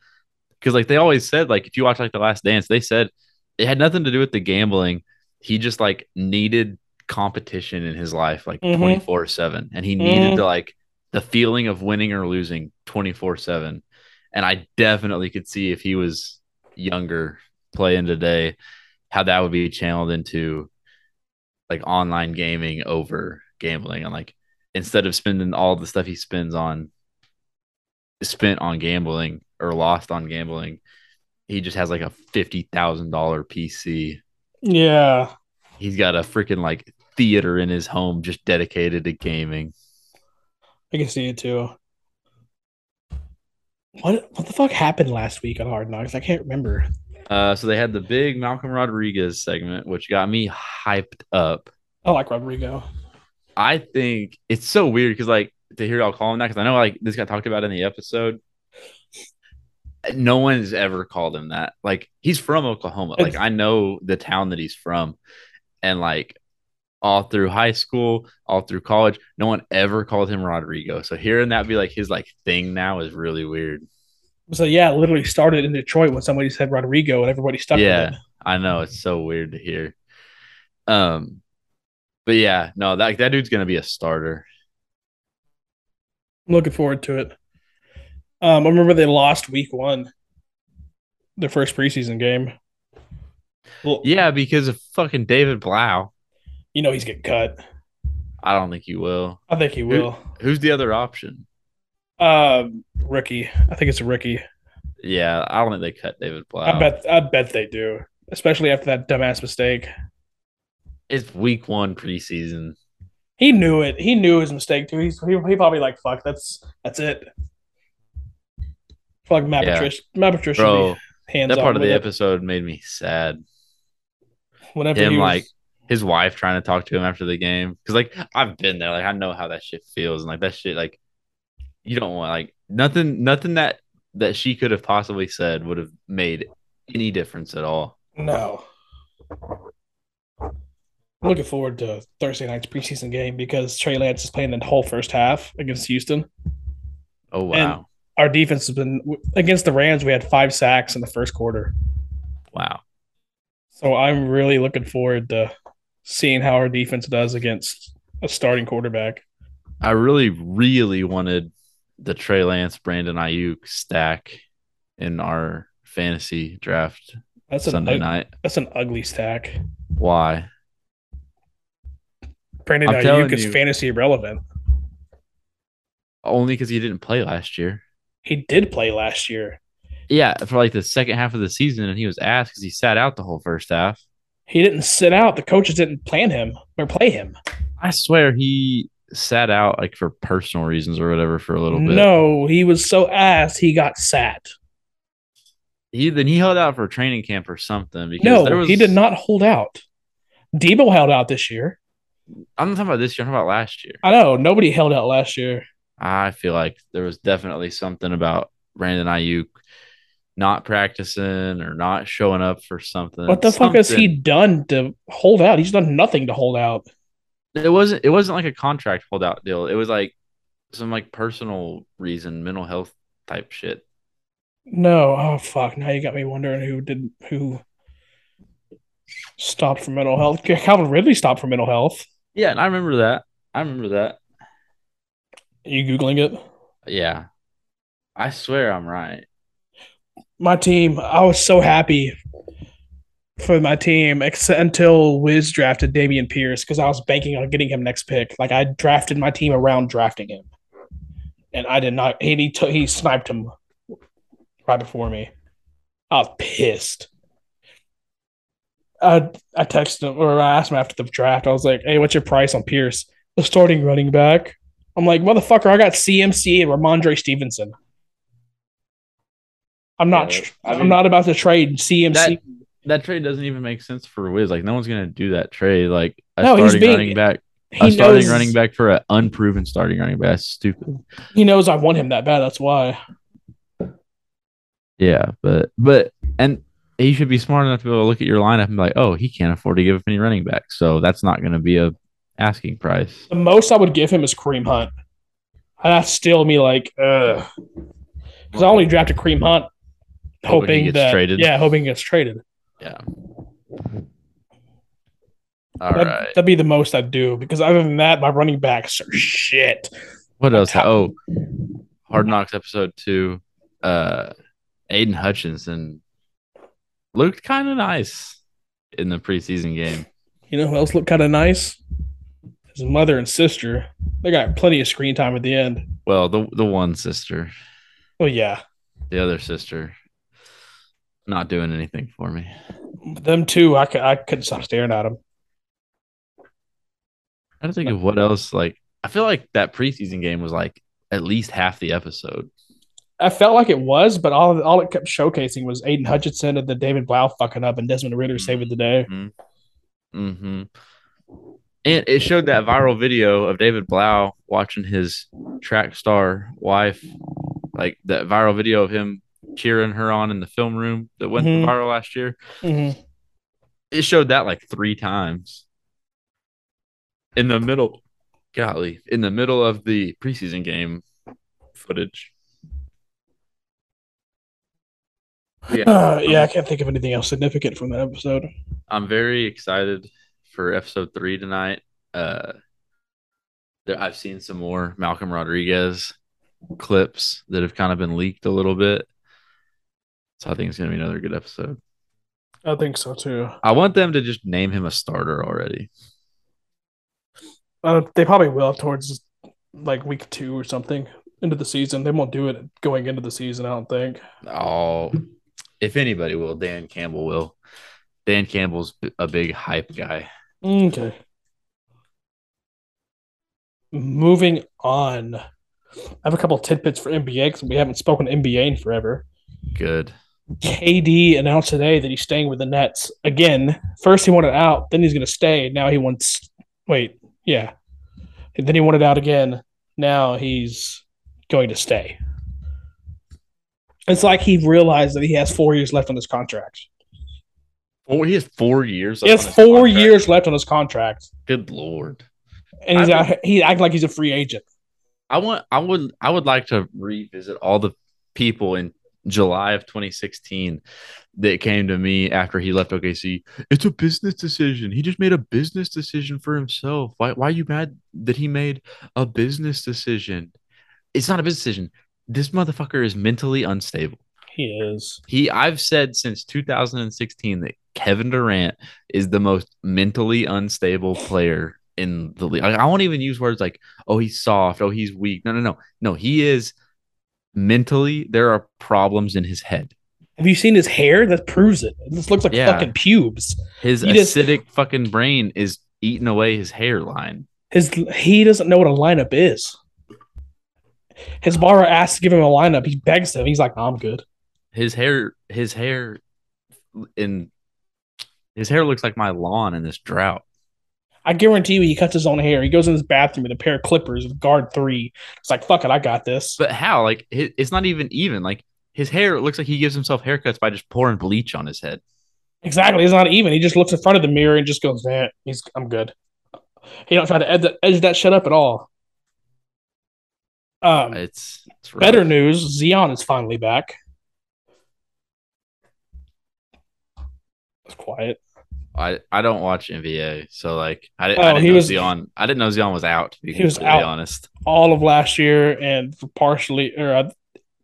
because like they always said, like if you watch like the Last Dance, they said it had nothing to do with the gambling. He just like needed competition in his life, like Mhm. twenty four seven, and he needed Mhm. to like the feeling of winning or losing twenty four seven. And I definitely could see if he was younger playing today, how that would be channeled into like online gaming over gambling. And like instead of spending all the stuff he spends on spent on gambling or lost on gambling, he just has like a fifty thousand dollar PC. Yeah. He's got a freaking like theater in his home just dedicated to gaming. I can see it too. What what the fuck happened last week on Hard Knocks? I can't remember. Uh, so they had the big Malcolm Rodriguez segment, which got me hyped up. I like Rodrigo. I think it's so weird because like to hear y'all call him that because I know like this got talked about in the episode. No one's ever called him that. Like he's from Oklahoma. Like I know the town that he's from, and like all through high school, all through college, no one ever called him Rodrigo. So hearing that be like his like thing now is really weird. So yeah, literally started in Detroit when somebody said Rodrigo and everybody stuck Yeah. I know it's so weird to hear. Um, but yeah, no, that that dude's gonna be a starter. I'm looking forward to it. Um, I remember they lost week one, their first preseason game. Well, Yeah, because of fucking David Blough. you know he's getting cut. I don't think he will. I think he will. Who's the other option? Um, rookie. I think it's a rookie. Yeah, I don't think they cut David Blough. I bet. I bet they do, especially after that dumbass mistake. it's week one preseason. He knew it. He knew his mistake too. He's he, he probably like fuck. That's that's it. Fuck Matt Yeah. Patricia. Matt Patricia Bro, hands that part of the it. episode made me sad. Whenever Him was- like his wife trying to talk to him after the game because like I've been there. Like I know how that shit feels, and like that shit like you don't want like nothing. Nothing that that she could have possibly said would have made any difference at all. No. I'm looking forward to Thursday night's preseason game because Trey Lance is playing the whole first half against Houston. Oh wow, Our defense has been against the Rams. We had five sacks in the first quarter, wow. so I'm really looking forward to seeing how our defense does against a starting quarterback. I really, really wanted the Trey Lance, Brandon Aiyuk stack in our fantasy draft That's Sunday night. that's an ugly stack. Why? Brandon I'm Aiyuk is you. fantasy irrelevant. Only because he didn't play last year. He did play last year. Yeah, for like the second half of the season, and he was asked because he sat out the whole first half. He didn't sit out. The coaches didn't plan him or play him. I swear he sat out like for personal reasons or whatever for a little bit. No, he was so ass he got sat. he then he held out for training camp or something. Because No, there was, he did not hold out. Deebo held out this year. I'm not talking about this year. I'm talking about last year. I know nobody held out last year. I feel like there was definitely something about Brandon Aiyuk not practicing or not showing up for something. What the fuck has he done to hold out? He's done nothing to hold out. It wasn't. It wasn't like a contract holdout deal. It was like some like personal reason, mental health type shit. No, oh fuck! Now you got me wondering who did who stopped for mental health. Calvin Ridley stopped for mental health. Yeah, and I remember that. I remember that. Are you googling it? Yeah, I swear I'm right. My team. I was so happy for my team, except until Wiz drafted Dameon Pierce because I was banking on getting him next pick. Like I drafted my team around drafting him, and I did not. He he, took, he sniped him right before me. I was pissed. I I texted him or I asked him after the draft. I was like, "Hey, what's your price on Pierce, the starting running back?" I'm like, "Motherfucker, I got CMC and Rhamondre Stevenson." I'm not. Yeah, I I'm mean- not about to trade CMC. That that trade doesn't even make sense for Wiz. Like no one's gonna do that trade. Like a No, starting being- running back, he a starting running back for an unproven starting running back. That's stupid. He knows I want him that bad. That's why. Yeah, but but and he should be smart enough to be able to look at your lineup and be like, oh, he can't afford to give up any running back, so that's not going to be a asking price. The most I would give him is Kareem Hunt. And that's still me like, ugh. Because I only drafted Kareem Hunt, Hoping hoping, that traded. yeah, hoping he gets traded. Yeah. All That, right. That'd be the most I'd do. Because other than that, my running backs are shit. What else? top- Oh, Hard Knocks episode two. Uh, Aidan Hutchinson looked kind of nice in the preseason game. You know who else looked kind of nice? His mother and sister. They got plenty of screen time at the end. Well, the the one sister, Oh yeah, the other sister, not doing anything for me. them too. I could I couldn't stop staring at them. I don't think of what else. Like, I feel like that preseason game was like at least half the episode. I felt like it was, but all all it kept showcasing was Aidan Hutchinson and the David Blough fucking up and Desmond Ridder saving the day. hmm And it showed that viral video of David Blough watching his track star wife, like that viral video of him cheering her on in the film room that went Mhm. viral last year. Mm-hmm. It showed that like three times in the middle. Golly, in the middle of the preseason game footage. Yeah, Uh, yeah, I can't think of anything else significant from that episode. I'm very excited for episode three tonight. Uh, there, I've seen some more Malcolm Rodriguez clips that have kind of been leaked a little bit. So I think it's gonna be another good episode. I think so too. I want them to just name him a starter already. Uh, they probably will towards like week two or something into the season. They won't do it going into the season. I don't think. Oh, if anybody will, Dan Campbell will. Dan Campbell's a big hype guy. Okay. Moving on. I have a couple tidbits for NBA because we haven't spoken NBA in forever. Good. KD announced today that he's staying with the Nets again. First he wanted out, then he's going to stay. Now he wants. Wait, yeah. And then he wanted out again. Now he's going to stay. It's like he realized that he has four years left on his contract. Four, he has four years. He has four contract. years left on his contract, Good lord. and he's out. He acting like he's a free agent. I want. I would. I would like to revisit all the people in July of 2016 that came to me after he left OKC. It's a business decision. He just made a business decision for himself. Why? Why are you mad that he made a business decision? It's not a business decision. This motherfucker is mentally unstable. He is. He. I've said since 2016 that Kevin Durant is the most mentally unstable player in the league. I won't even use words like, "Oh, he's soft," "Oh, he's weak." No, no, no, no. He is mentally. There are problems in his head. Have you seen his hair? That proves it. This looks like Yeah. fucking pubes. His He just- acidic fucking brain is eating away his hairline. His he doesn't know what a lineup is. His barber asks to give him a lineup. He begs him. He's like, "I'm good." His hair. His hair. In his hair looks like my lawn in this drought. I guarantee you, he cuts his own hair. He goes in his bathroom with a pair of clippers with guard three. It's like, "Fuck it, I got this." But how? Like it's not even even. Like his hair looks like he gives himself haircuts by just pouring bleach on his head. Exactly. It's not even. He just looks in front of the mirror and just goes, "Man, he's I'm good." He don't try to edge that, edge that shit up at all. Um, It's, it's better news: Zion is finally back. It's quiet. I, I don't watch NBA, so like I, didn't Oh, I didn't he know was- Zion. I didn't know Zion was out. To be He was out. honest. all of last year and partially or uh,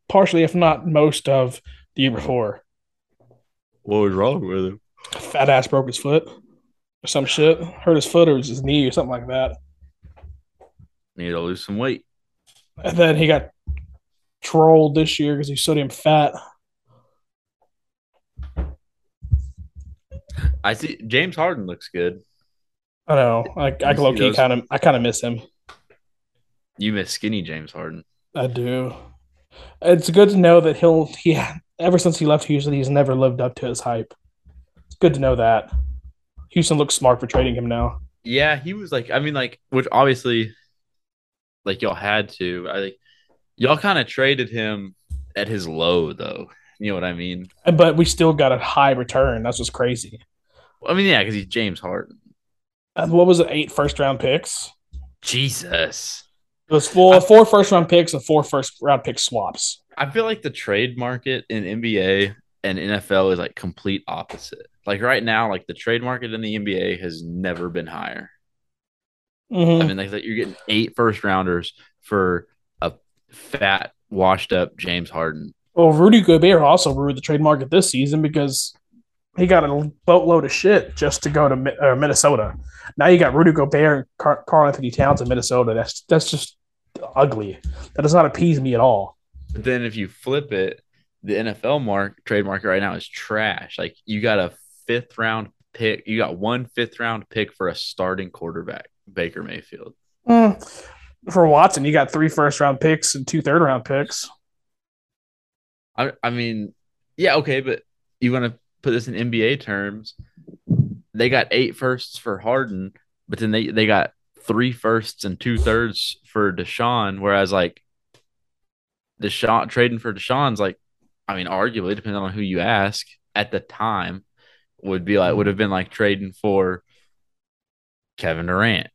partially if not most of the year before. What was wrong with him? Fat ass broke his foot or some shit. Hurt his foot or his knee or something like that. Need to lose some weight. And then he got trolled this year because he's sodium fat. I see James Harden looks good. I know. I, I low key kind of I kind of miss him. You miss skinny James Harden. I do. It's good to know that he'll he ever since he left Houston, he's never lived up to his hype. It's good to know that. Houston looks smart for trading him now. Yeah, he was like I mean like which obviously like y'all had to. I think y'all kind of traded him at his low though. You know what I mean? But we still got a high return. That's what's crazy. I mean yeah, because he's James Harden. Uh, what was it? Eight first round picks. Jesus. It was four, four first round picks and four first round pick swaps. I feel like the trade market in NBA and NFL is like complete opposite. Like right now, like the trade market in the NBA has never been higher. Mhm. I mean, like that you're getting eight first rounders for a fat, washed up James Harden. Well, Rudy Gobert also ruined the trade market this season because he got a boatload of shit just to go to uh, Minnesota. Now you got Rudy Gobert and Car- Karl-Anthony Towns in Minnesota. That's that's just ugly. That does not appease me at all. But then if you flip it, the NFL mark trade market right now is trash. Like you got a fifth round pick, you got one fifth round pick for a starting quarterback, Baker Mayfield. Mm. For Watson, you got three first round picks and two third round picks. I I mean, yeah, okay, but you want to put this in NBA terms? They got eight firsts for Harden, but then they they got three firsts and two thirds for Deshaun. Whereas like Deshaun trading for Deshaun's like, I mean, arguably depending on who you ask at the time, would be like would have been like trading for Kevin Durant,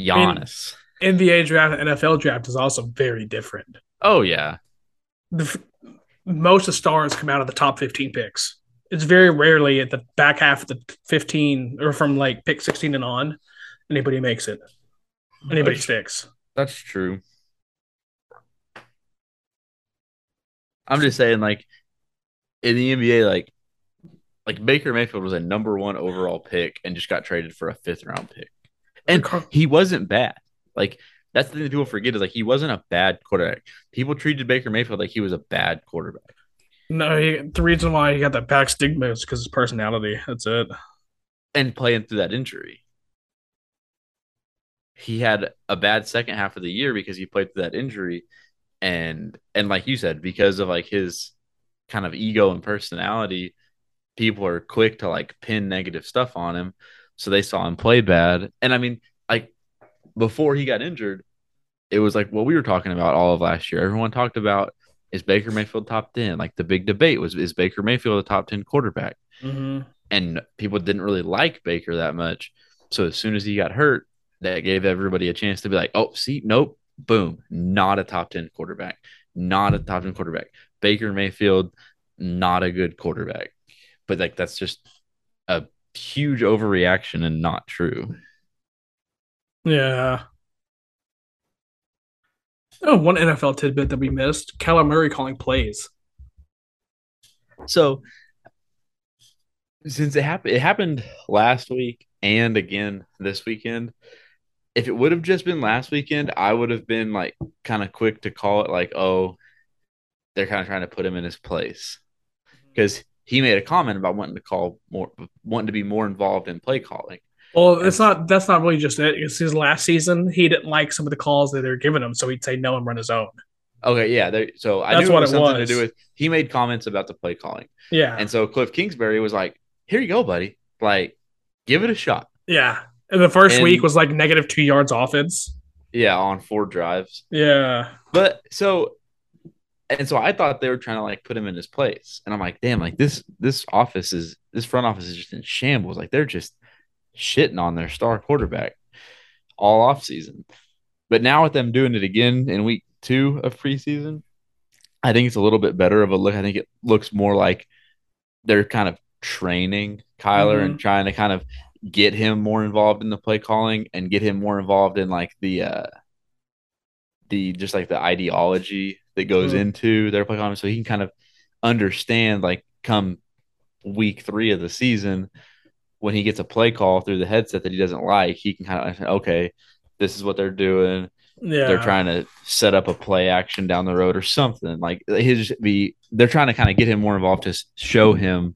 Giannis. NBA draft and NFL draft is also very different. oh yeah, The, most of the stars come out of the top 15 picks. It's very rarely at the back half of the 15 or from like pick 16 and on, anybody makes it. Anybody That's- sticks. That's true. I'm just saying, like in the NBA, like like Baker Mayfield was a number one overall pick and just got traded for a fifth round pick, and he wasn't bad. Like that's the thing that people forget is like he wasn't a bad quarterback. People treated Baker Mayfield like he was a bad quarterback, No, he, the reason why he got that back stigma is because his personality. That's it. and playing through that injury. He had a bad second half of the year because he played through that injury, and and like you said, because of like his kind of ego and personality, people are quick to like pin negative stuff on him. So they saw him play bad. And I mean, like before he got injured, it was like what we were talking about all of last year. Everyone talked about is Baker Mayfield top 10? Like the big debate was is Baker Mayfield a top 10 quarterback? Mm-hmm. And people didn't really like Baker that much. So as soon as he got hurt, that gave everybody a chance to be like, oh, see, nope, boom, not a top 10 quarterback, not a top 10 quarterback. Baker Mayfield, not a good quarterback. But like that's just a huge overreaction and not true. Yeah. Oh, one NFL tidbit that we missed: Kyler Murray calling plays. So since it happened it happened last week and again this weekend, if it would have just been last weekend, I would have been like kind of quick to call it like, oh, they're kind of trying to put him in his place. Because he made a comment about wanting to call more wanting to be more involved in play calling. Well, it's not. That's not really just it. It's his last season. He didn't like some of the calls that they're giving him, so he'd say no and run his own. Okay, yeah. There, so I That's knew it what was it something was. to do with he made comments about the play calling. Yeah, And so Cliff Kingsbury was like, Here you go, buddy. Like, give it a shot. yeah. And the first And- week was like negative two yards offense. Yeah, on four drives. Yeah, But so and so I thought they were trying to like put him in his place. And I'm like, damn, like this this office is this front office is just in shambles. Like they're just shitting on their star quarterback all off season. But now with them doing it again in week two of preseason, I think it's a little bit better of a look. I think it looks more like they're kind of training Kyler and trying to kind of get him more involved in the play calling and get him more involved in like the uh the just like the ideology that goes Mhm. into their play calling so he can kind of understand like come week three of the season when he gets a play call through the headset that he doesn't like he can kind of okay this is what they're doing yeah. they're trying to set up a play action down the road or something like his be they're trying to kind of get him more involved to show him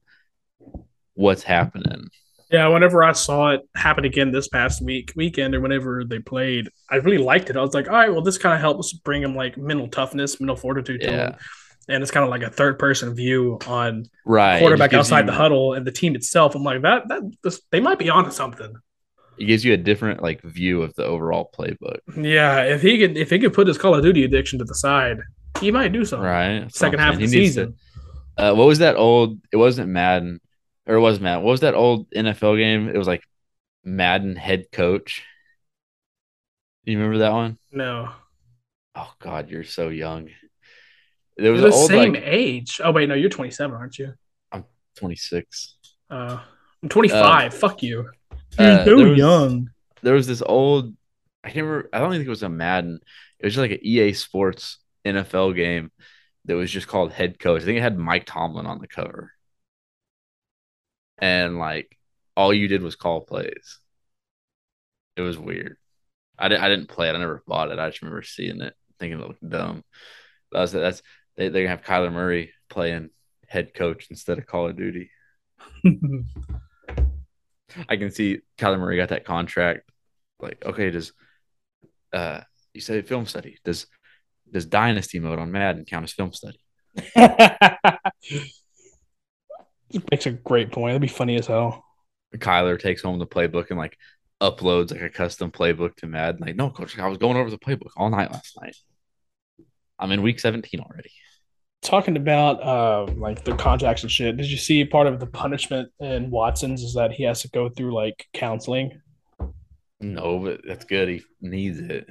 what's happening Yeah, whenever I saw it happen again this past week weekend or whenever they played, I really liked it. I was like, all right, well, this kind of helps bring him like mental toughness, mental fortitude to Yeah. him. And it's kind of like a third person view on right quarterback outside you- the huddle and the team itself. I'm like, that that this, they might be onto something. it gives you a different like view of the overall playbook Yeah, if he could if he could put his Call of Duty addiction to the side, he might do something. right Second half of the season. to- uh, what was that old it wasn't madden or it was madden what was that old nfl game it was like madden head coach Do you remember that one? No. Oh god you're so young there was the old same like age. Oh wait, no, you're 27, aren't you? I'm 26 Uh, I'm 25. Fuck you. uh, You're so young. there was this old I can't remember I don't think it was a Madden. It was just like an EA Sports NFL game that was just called Head Coach. I think it had Mike Tomlin on the cover. And like all you did was call plays. It was weird. I didn't I didn't play it. I never bought it. I just remember seeing it, thinking it looked dumb. That's that's they, they're gonna have Kyler Murray playing head coach instead of Call of Duty. I can see Kyler Murray got that contract. Like, okay, does uh you say film study? Does does dynasty mode on Madden count as film study? Makes a great point. That'd be funny as hell. Kyler takes home the playbook and like uploads like a custom playbook to Madden. Like, no, coach, I was going over the playbook all night last night. I'm in week 17 already. Talking about uh, like the contracts and shit. Did you see part of the punishment in Watson's is that he has to go through like counseling? No, but that's good. He needs it.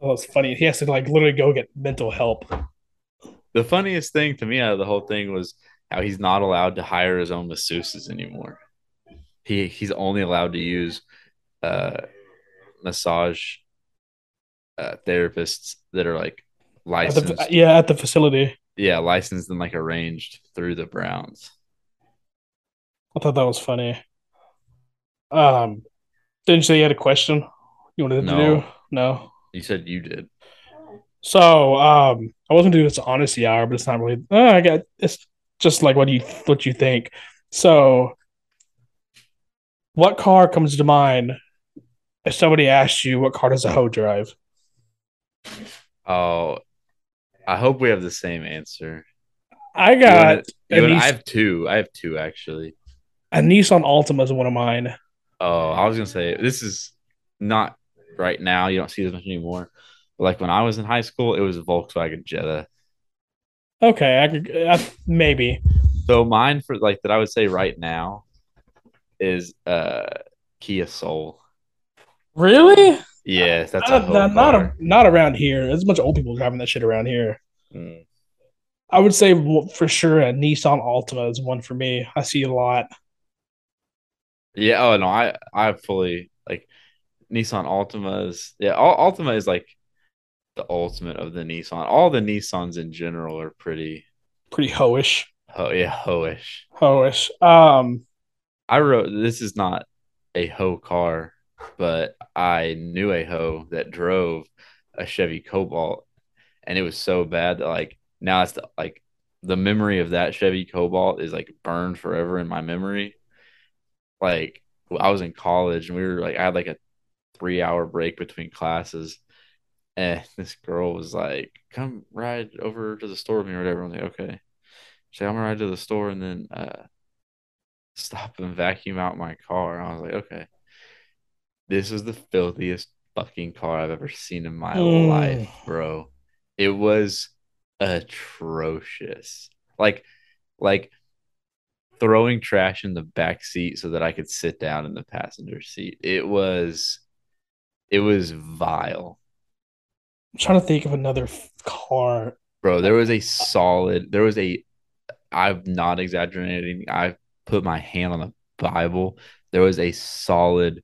Oh, it's funny. He has to like literally go get mental help. the funniest thing to me out of the whole thing was how he's not allowed to hire his own masseuses anymore. He he's only allowed to use uh massage uh, therapists that are like At licensed, the, yeah, at the facility. yeah, licensed and like arranged through the Browns. I thought that was funny. Um, didn't you say you had a question you wanted to No. do? No. You said you did. So, um, I wasn't doing this honesty hour, but it's not really. Uh, I got it's just like what do you what you think. So, what car comes to mind if somebody asks you what car does a hoe drive? Oh, I hope we have the same answer. I got you I have two. I have two actually. a Nissan Altima is one of mine. Oh, I was gonna say this is not right now. You don't see this much anymore. But like when I was in high school, it was a Volkswagen Jetta. Okay, I could I, maybe. So mine for like that I would say right now is uh Kia Soul. Really? Yeah, that's a hoe not, not, a, not around here. There's a bunch of old people driving that shit around here. Mm. I would say for sure a Nissan Altima is one for me. I see a lot. Yeah. Oh no, I I fully like Nissan Altimas. Yeah, Altima is like the ultimate of the Nissan. All the Nissans in general are pretty. Pretty hoish. Oh yeah, hoish. Hoish. Um, I wrote this is not a hoe car, but I knew a hoe that drove a Chevy Cobalt, and it was so bad that like now it's the, like the memory of that Chevy Cobalt is like burned forever in my memory. Like I was in college and we were like I had like a three hour break between classes, and this girl was like, "Come ride over to the store with me or whatever." I'm like, "Okay." She's like, "I'm gonna ride to the store and then uh." stop and vacuum out my car. I was like, okay, this is the filthiest fucking car I've ever seen in my Mm. life, bro. It was atrocious. Like, like throwing trash in the back seat so that I could sit down in the passenger seat. It was, it was vile, I'm trying to think of another f- car. bro. There was a solid. There was a. I'm not exaggerating. I put my hand on the Bible. There was a solid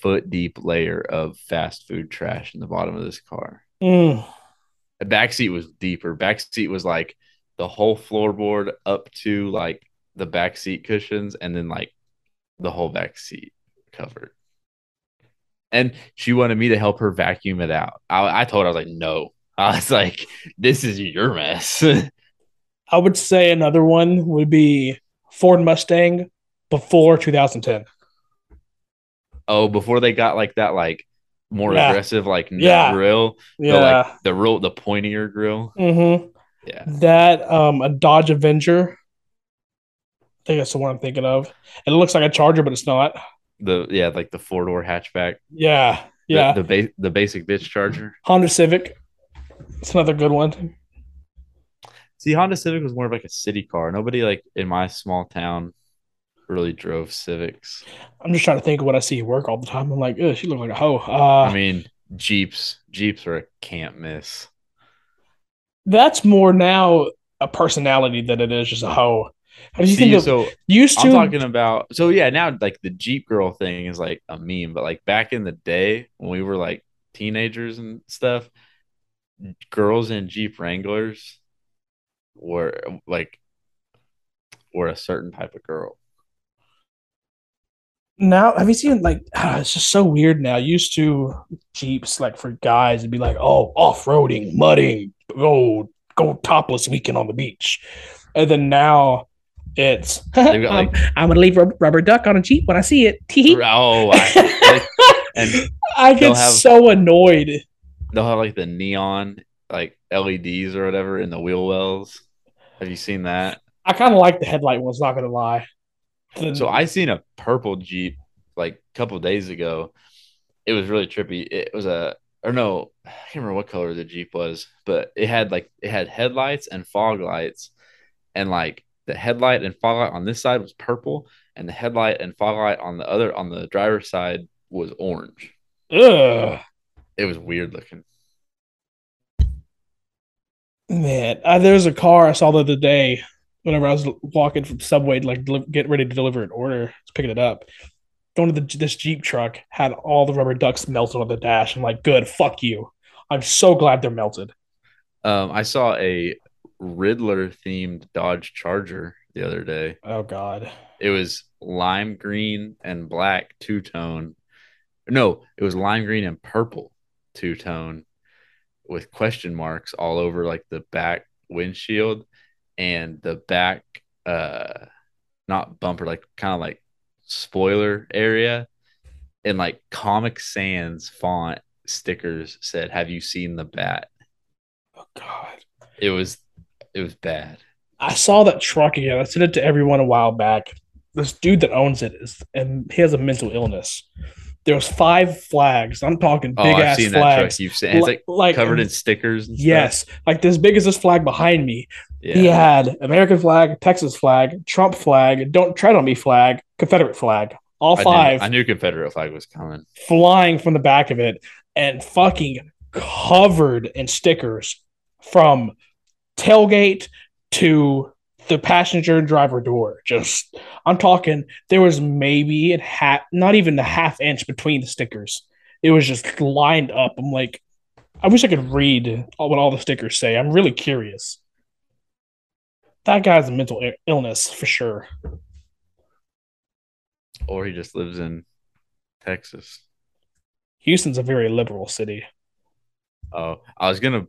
foot deep layer of fast food trash in the bottom of this car. Mm. The back seat was deeper. Back seat was like the whole floorboard up to like the back seat cushions, and then like the whole back seat covered. And she wanted me to help her vacuum it out. I, I told her I was like, no. I was like, this is your mess. I would say another one would be Ford Mustang before 2010. oh, before they got like that, like more Yeah. aggressive, like Yeah. grill, the, Yeah. like the real, the pointier grill. mm-hmm. Yeah, That um a Dodge Avenger. I think that's the one I'm thinking of. It looks like a Charger, but it's not. The yeah, like the four door hatchback. Yeah. Yeah. the ba- the basic bitch charger. Honda Civic. It's another good one. See, Honda Civic was more of like a city car. Nobody like in my small town really drove Civics. I'm just trying to think of what I see at work all the time. I'm like, she looks like a hoe. Uh, I mean, Jeeps, Jeeps are a can't miss. that's more now a personality than it is just a hoe. How do you See, think of, so used to? I'm talking about so yeah, now like the Jeep girl thing is like a meme, but like back in the day when we were like teenagers and stuff, girls in Jeep Wranglers were like were a certain type of girl. now have you seen like ah, it's just so weird now used to jeeps like for guys it'd be like oh off-roading mudding go go topless weekend on the beach and then now it's got, I'm, like- I'm gonna leave rubber, rubber duck on a jeep when i see it Oh, I, and i get have- so annoyed they'll have like the neon like LEDs or whatever in the wheel wells. Have you seen that? i kind of like the headlight ones not gonna lie The- So I seen a purple Jeep like a couple days ago. It was really trippy. It was a or no, I can't remember what color the Jeep was, but it had like it had headlights and fog lights, and like the headlight and fog light on this side was purple, and the headlight and fog light on the other on the driver's side was orange. ugh. It was weird looking. Man, uh, there was a car I saw the other day whenever I was walking from Subway to like deli- get ready to deliver an order, picking it up. Going to the, this Jeep truck had all the rubber ducks melted on the dash. I'm like, good, fuck you. I'm so glad they're melted. Um, I saw a Riddler themed Dodge Charger the other day. Oh god. It was lime green and black two tone. No, it was lime green and purple two tone with question marks all over like the back windshield and the back uh not bumper like kind of like spoiler area and like comic sans font stickers said have you seen the bat Oh god. it was it was bad I saw that truck again. I sent it to everyone a while back. This dude that owns it is, and he has a mental illness. There was five flags. I'm talking oh big i've ass seen that truck flags. you've seen it's like like covered in stickers and stuff. yes, like as big as this flag behind me. yeah He had American flag, Texas flag, Trump flag, don't tread on me flag, Confederate flag. All I knew- five I knew confederate flag was coming flying from the back of it and fucking covered in stickers from tailgate to the passenger and driver door. Just, I'm talking, there was maybe a half, not even a half inch between the stickers. It was just lined up. I'm like, I wish I could read what all the stickers say. I'm really curious. That guy's a mental illness for sure. or he just lives in texas Houston's a very liberal city. oh i was gonna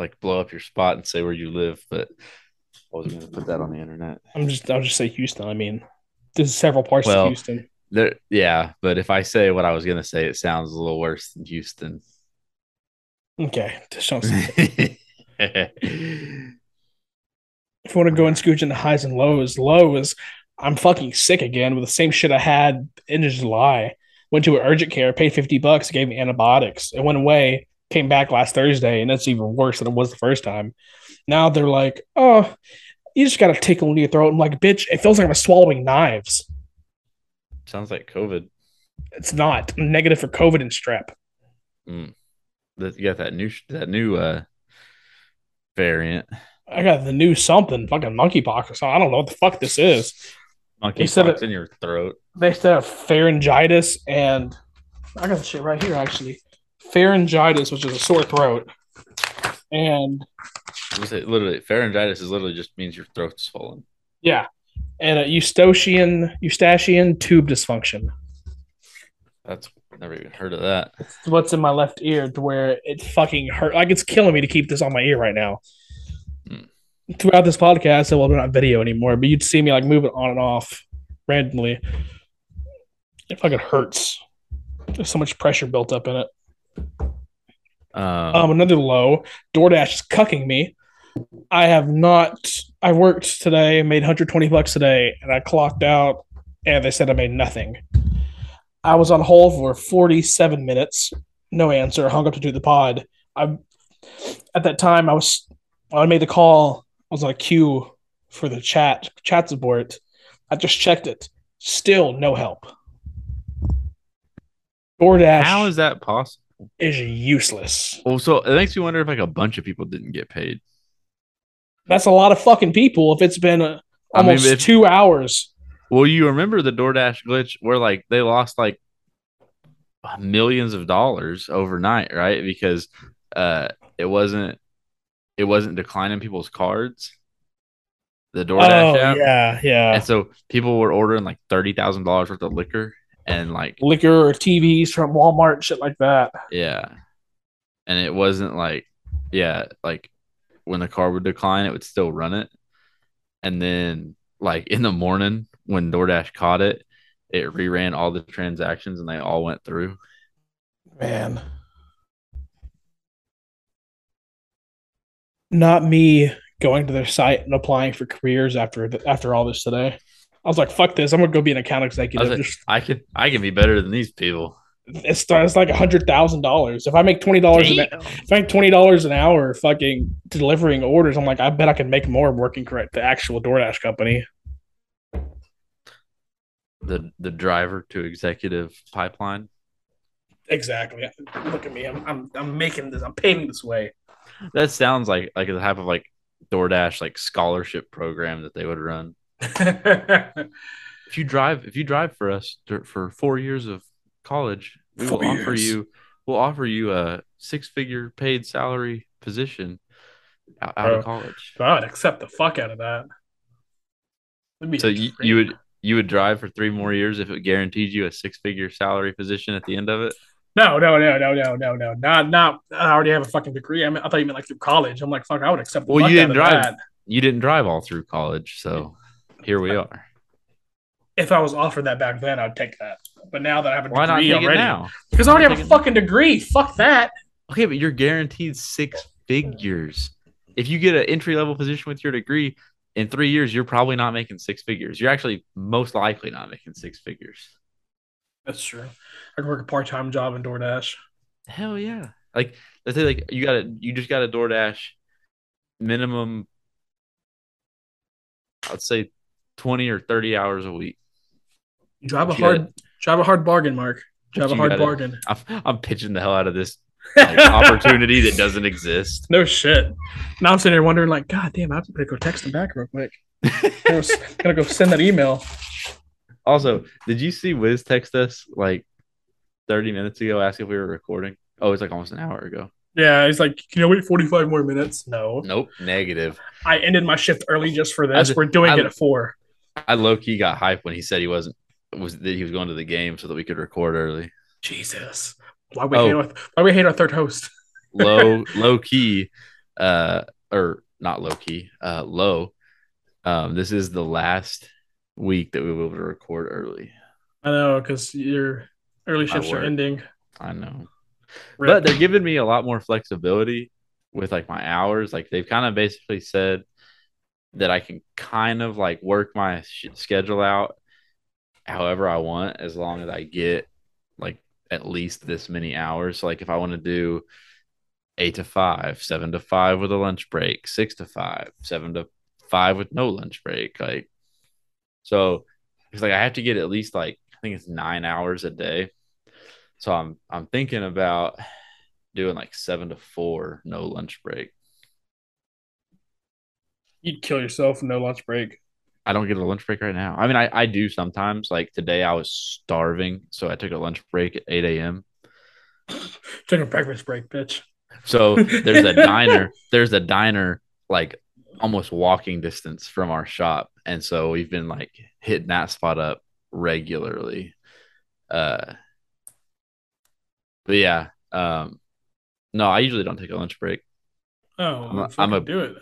like blow up your spot and say where you live but i wasn't gonna put that on the internet I'm just, I'll just say Houston. I mean, there's several parts Well, of Houston. There, yeah, but if I say what I was gonna say, it sounds a little worse than Houston. Okay, just don't say it. if you want to go and scooch into highs and lows, lows, I'm fucking sick again with the same shit I had in July. Went to an urgent care, paid 50 bucks, gave me antibiotics. It went away, came back last Thursday, and it's even worse than it was the first time. Now they're like, oh, you just got a tickle in your throat. I'm like, bitch, it feels like I'm swallowing knives. Sounds like COVID. It's not. I'm negative for COVID and strep. Mm. That- You got that new that new uh variant. I got the new something, fucking monkeypox or something. I don't know what the fuck this is. Monkey They said pox in your throat. they said pharyngitis and I got the shit right here actually. Pharyngitis, which is a sore throat, and Was it literally pharyngitis? Is literally just means your throat's swollen. yeah, and a Eustachian Eustachian tube dysfunction. That's never even heard of that. It's what's in my left ear to where it fucking hurt. Like it's killing me to keep this on my ear right now. Hmm. Throughout this podcast, well, we're not video anymore, but you'd see me like moving on and off randomly. It fucking hurts. There's so much pressure built up in it. Um, Um, another low. DoorDash is cucking me. I have not. I worked today, made 120 bucks today, and I clocked out, and they said I made nothing. I was on hold for 47 minutes, no answer. Hung up to do the pod. I, at that time, I was. When I made the call. I was on a queue for the chat chat support. I just checked it. Still no help. DoorDash how is that possible? Is useless. Well, so it makes me wonder if like a bunch of people didn't get paid. That's a lot of fucking people. If it's been uh, I mean, almost if- two hours, Well, you remember the DoorDash glitch where like they lost like millions of dollars overnight, right? Because uh it wasn't it wasn't declining people's cards. The DoorDash oh app. yeah, yeah, And so people were ordering like thirty thousand dollars worth of liquor and like liquor or TVs from Walmart, shit like that. yeah. And it wasn't like yeah, like when the car would decline, it would still run it. And then like in the morning when DoorDash caught it, it reran all the transactions and they all went through. Man, not me going to their site and applying for careers after after all this today. I was like, "Fuck this! I'm gonna go be an account executive." was like, Just I can I can be better than these people. it's, it's like a hundred thousand dollars. If I make twenty dollars, if I make twenty dollars an hour, fucking delivering orders, I'm like, I bet I can make more working for the actual DoorDash company. The the driver to executive pipeline. Exactly. Look at me. I'm I'm I'm making this. I'm paving this way. that sounds like like the type of like DoorDash like scholarship program that they would run. If you drive, if you drive for us for four years of college, we will Four offer you, we'll offer you a six-figure paid salary position out, Bro. of college. I would accept the fuck out of that. So you, you would you would drive for three more years if it guaranteed you a six-figure salary position at the end of it. No, no, no, no, no, no, no. Not, not. I already have a fucking degree. I mean, I thought you meant like through college. I'm like, fuck, I would accept. The Well, fuck you didn't of drive. that. You didn't drive all through college, so here we are. If I was offered that back then, I'd take that. But now that I have a Why not degree take it already, now? because I already have a fucking degree. Fuck that. Okay, but you're guaranteed six figures. If you get an entry level position with your degree in three years, you're probably not making six figures. You're actually most likely not making six figures. That's true. I can work a part time job in DoorDash. Hell yeah! Like let's say like you got to you just got a DoorDash minimum. I'd say twenty or thirty hours a week. Drive a hard, drive a hard bargain, Mark. Drive a hard gotta- bargain. I'm, I'm pitching the hell out of this like, opportunity that doesn't exist. No shit. Now I'm sitting here wondering, like, God damn, I have to go text him back real quick. Gotta go- gotta go send that email. Also, did you see Wiz text us like 30 minutes ago asking if we were recording? Oh, it's like almost an hour ago. Yeah, he's like, can I wait 45 more minutes? No. Nope, negative. I ended my shift early just for this. We're doing I- it at four. I low key got hyped when he said he wasn't was that he was going to the game so that we could record early. Jesus. Why we Oh. hate our, why we hate our third host? Low low key, uh, or not low key, uh, low. Um, this is the last week that we will be able to record early. I know, because your early shifts are ending. I know. Rip. but they're giving me a lot more flexibility with like my hours like they've kind of basically said that i can kind of like work my schedule out however i want as long as i get like at least this many hours so like if i want to do eight to five seven to five with a lunch break six to five seven to five with no lunch break like so it's like i have to get at least like i think it's nine hours a day so I'm I'm thinking about doing like seven to four, no lunch break. You'd kill yourself no lunch break. I don't get a lunch break right now. I mean, I, I do sometimes. Like today, I was starving, so I took a lunch break at 8 a.m. Take a breakfast break, bitch. So there's a diner. There's a diner like almost walking distance from our shop, and so we've been like hitting that spot up regularly. Uh, but yeah, um, no, I usually don't take a lunch break. Oh, I'm, I'm a- do it.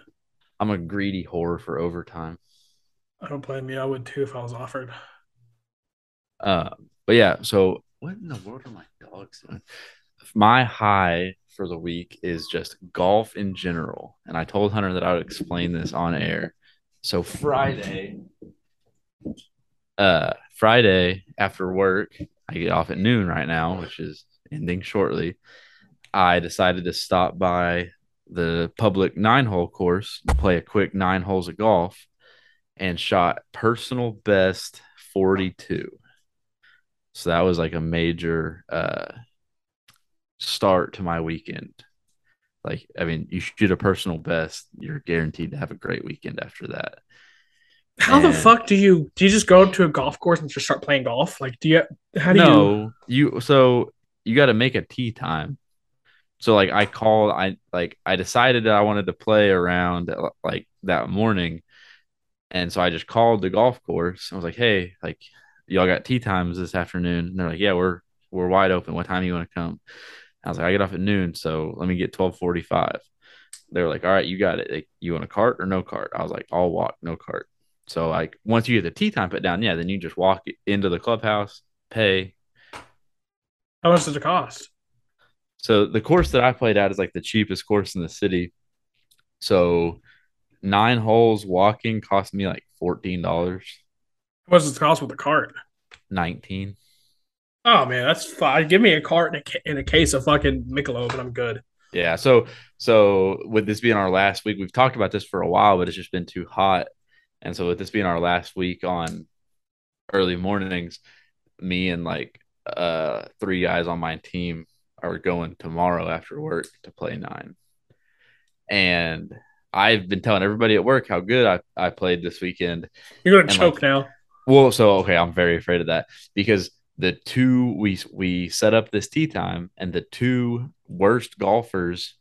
I'm a greedy whore for overtime. I don't blame you. I would too if I was offered. Uh, but yeah, so what in the world are my dogs doing? My high for the week is just golf in general. And I told Hunter that I would explain this on air. So Friday, uh, Friday after work, I get off at noon right now, which is ending shortly. I decided to stop by the public nine hole course, play a quick nine holes of golf, and shot personal best 42. So that was like a major uh start to my weekend. Like, I mean, you shoot a personal best, you're guaranteed to have a great weekend after that. How the fuck do you do you just go to a golf course and just start playing golf? Like, do you how do you no, you so you got to make a tee time. So like I called, I like I decided that I wanted to play around uh, like that morning, and so I just called the golf course. I was like, hey, like y'all got tee times this afternoon? And they're like, yeah, we're we're wide open. What time do you want to come? I was like, I get off at noon, so let me get twelve forty five. They were like, all right, you got it. Like, you want a cart or no cart? I was like, I'll walk, no cart. So like once you get the tee time put down, yeah, then you just walk into the clubhouse, pay, how much does it cost? So the course that I played at is like the cheapest course in the city. So nine holes walking cost me like fourteen dollars, much does it cost with a cart? nineteen. Oh man, that's fine. Give me a cart and a, and a case of fucking Michelob, and I'm good. Yeah. So so with this being our last week, we've talked about this for a while, but it's just been too hot. And so with this being our last week on early mornings, me and like uh three guys on my team are going tomorrow after work to play nine. and I've been telling everybody at work how good I, I played this weekend. You're gonna And, choke like, now. Well, so okay, I'm very afraid of that because the two we we set up this tee time and the two worst golfers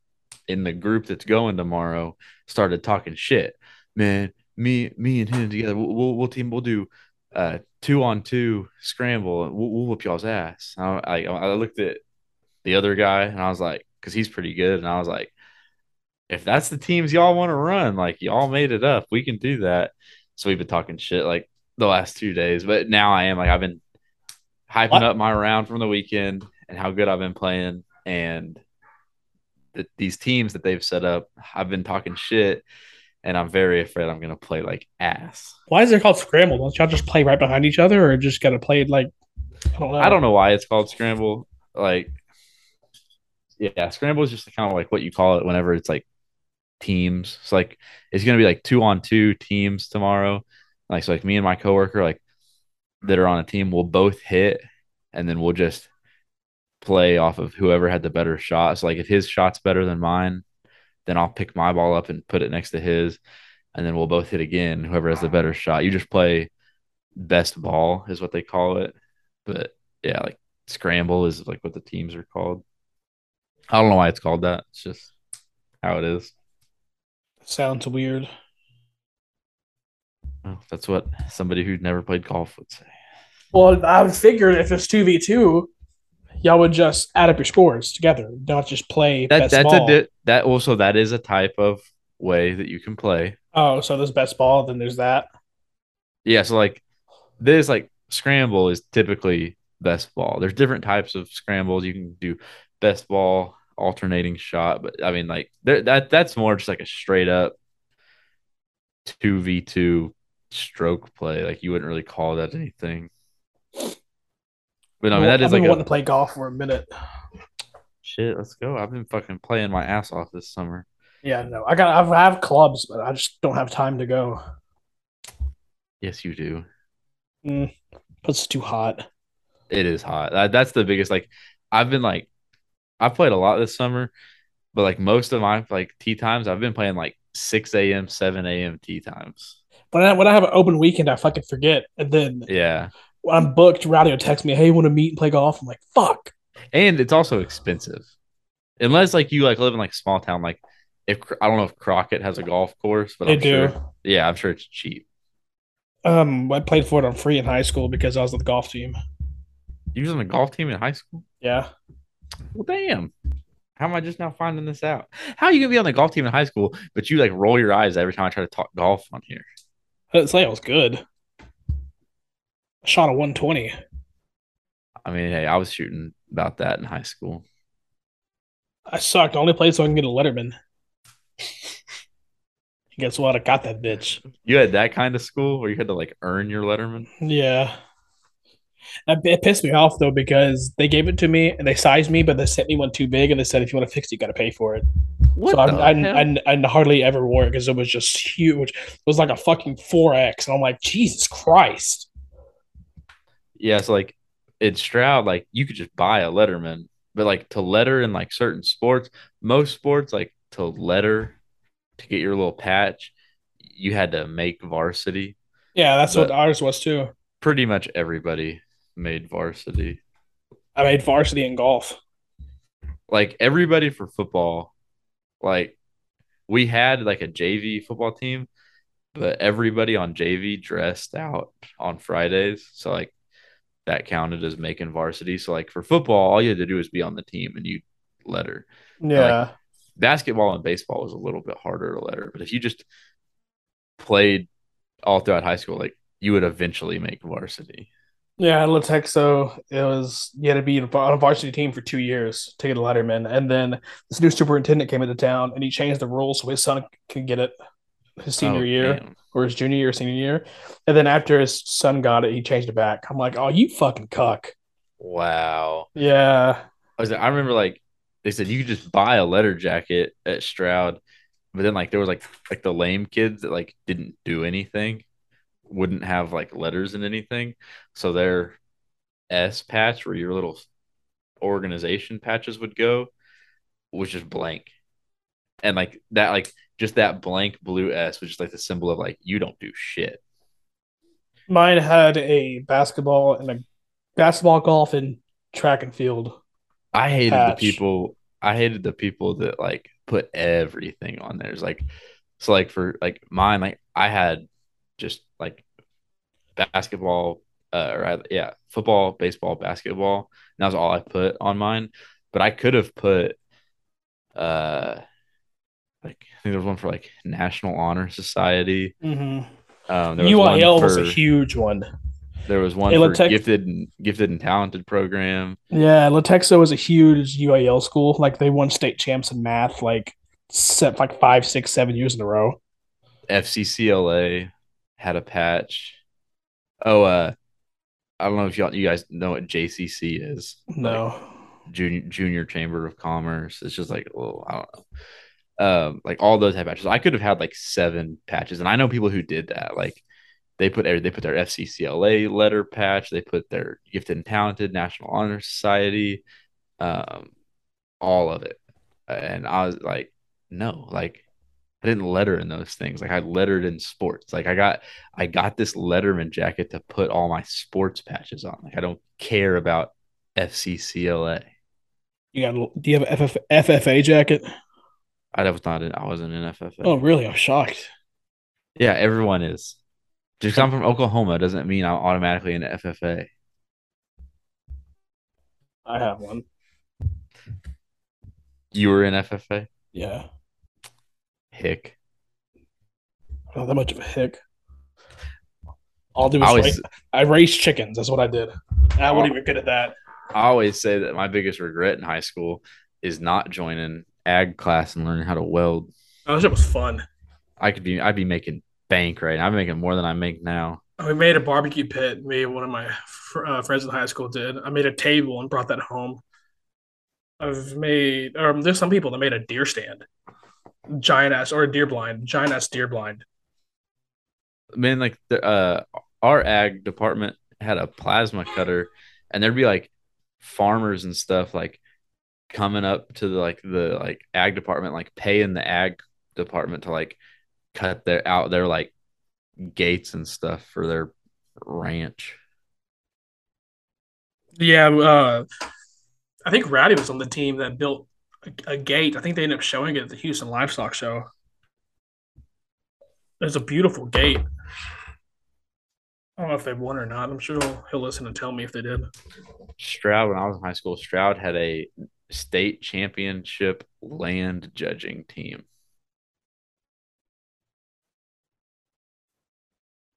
in the group that's going tomorrow started talking shit. Man, me me and him together, we'll we'll, we'll team we'll do uh two on two scramble and we'll, we'll whoop y'all's ass. I, I I looked at the other guy and I was like, because he's pretty good, and I was like, if that's the teams y'all want to run, like y'all made it up, we can do that. So we've been talking shit like the last two days, but now I am like I've been hyping What? up my round from the weekend and how good I've been playing, and the, these teams that they've set up, I've been talking shit, and I'm very afraid I'm gonna play like ass. Why is it called scramble? Don't y'all just play right behind each other, or just gotta play it like I don't know? I don't know why it's called scramble. Like, yeah, scramble is just kind of like what you call it whenever it's like teams. It's like it's gonna be like two on two teams tomorrow. Like so, like me and my coworker, like that are on a team, will both hit, and then we'll just play off of whoever had the better shot. So like if his shot's better than mine, then I'll pick my ball up and put it next to his, and then we'll both hit again. Whoever has the better shot, you just play best ball is what they call it. But yeah, like scramble is like what the teams are called. I don't know why it's called that. It's just how it is. Sounds weird. That's what somebody who'd never played golf would say. Well, I figured if it's two v two, y'all would just add up your scores together, not just play That best that's ball. a di- that also that is a type of way that you can play. oh, so there's best ball, then there's that. Yeah, so like this like scramble is typically best ball. There's different types of scrambles. You can do best ball, alternating shot, but I mean like that that's more just like a straight up two v two stroke play. Like you wouldn't really call that anything. But I mean that is I've like a wanting to play golf for a minute. shit. Let's go. I've been fucking playing my ass off this summer. Yeah, no, I got I have clubs, but I just don't have time to go. Yes, you do. Mm, it's too hot. It is hot. That, that's the biggest. Like, I've been like, I've played a lot this summer, but like most of my like tee times, I've been playing like six a.m., seven a.m. tee times. When I when I have an open weekend, I fucking forget, and then Yeah, when I'm booked, Rowdy will text me, "Hey, you want to meet and play golf?" I'm like, "Fuck." and it's also expensive, unless like you like live in like a small town. Like, if I don't know if Crockett has a golf course, but They I'm do. sure. Yeah, I'm sure it's cheap. Um, I played for it on free in high school because I was on the golf team. You was on the golf team in high school. Yeah, Well, damn. How am I just now finding this out? How are you gonna be on the golf team in high school, but you like roll your eyes every time I try to talk golf on here? I didn't say I was good. I shot a 120. I mean, hey, I was shooting about that in high school. I sucked. Only played so I can get a Letterman. Guess what? I got that bitch. You had that kind of school where you had to like earn your letterman. Yeah. That, it pissed me off though because they gave it to me and they sized me, but they sent me one too big and they said if you want to fix it, you got to pay for it. What so I. I, I, I hardly ever wore it because it was just huge. It was like a fucking four X, and I'm like, Jesus Christ. yeah, so like in Stroud, like you could just buy a letterman, but like to letter in like certain sports, most sports, like to letter to get your little patch, you had to make varsity. Yeah, that's what ours was too. Pretty much everybody made varsity. I made varsity in golf. like everybody for football, like we had like a JV football team, but everybody on JV dressed out on Fridays. So like that counted as making varsity. So like for football, all you had to do was be on the team and you letter. Yeah. Basketball and baseball was a little bit harder to letter, but if you just played all throughout high school, like you would eventually make varsity. Yeah, at Latexo, it was you had to be on a varsity team for two years to get a letterman, and then this new superintendent came into town and he changed the rules so his son could get it his senior Oh, year damn. or his junior year, senior year, and then after his son got it, he changed it back. I'm like, oh, you fucking cuck. Wow. Yeah, I was I remember like they said you could just buy a letter jacket at Stroud, but then like there was like like the lame kids that like didn't do anything, wouldn't have like letters in anything, so their S patch where your little organization patches would go was just blank. and like that, like just that blank blue S was just like the symbol of like you don't do shit. Mine had a basketball and a basketball, golf, and track and field. I hated Patch. the people. I hated the people that like put everything on there. It's like so like for like mine, like I had just like basketball, uh, or I, yeah, football, baseball, basketball. And that was all I put on mine. But I could have put, uh, like I think there was one for like National Honor Society. Mm-hmm. Um, there was one UIL was a huge one. There was one Hey, for gifted and gifted and talented program. Yeah, Latexo was a huge UIL school. Like they won state champs in math, like set like five, six, seven years in a row. FCCLA had a patch. Oh, uh, I don't know if y'all you guys know what JCC is. No, Junior Junior Chamber of Commerce. It's just like, oh, I don't know. Um, like all those have patches. I could have had like seven patches, and I know people who did that. Like they put they put their FCCLA letter patch. They put their Gifted and Talented National Honor Society, um, all of it. And I was like, no, like I didn't letter in those things. Like I lettered in sports. Like I got I got this Letterman jacket to put all my sports patches on. Like I don't care about FCCLA. you got. Do you have a FF, FFA jacket? I was not in. I wasn't in FFA. Oh, really? I'm shocked. Yeah, everyone is. Just 'cause I'm from Oklahoma doesn't mean I'm automatically in FFA. I have one. You were in FFA. Yeah, Hick. not that much of a hick. All I do I always, I raised chickens. That's what I did. I wasn't even good at that. I always say that my biggest regret in high school is not joining ag class and learning how to weld. Oh, that shit was fun. I could be. I'd be making bank right. now. I'm making more than I make now. We made a barbecue pit. Me and one of my fr- uh, friends in high school did. I made a table and brought that home. I've made. Um, there's some people that made a deer stand, giant ass or a deer blind, giant ass deer blind. man, like the uh our ag department had a plasma cutter, and there'd be like farmers and stuff like coming up to the like the like ag department, like paying the ag department to like cut their out their like gates and stuff for their ranch. Yeah, uh, I think Rowdy was on the team that built a, a gate. I think they ended up showing it at the Houston Livestock Show. There's a beautiful gate. I don't know if they won or not. I'm sure he'll, he'll listen and tell me if they did. Stroud, when I was in high school, Stroud had a state championship land judging team.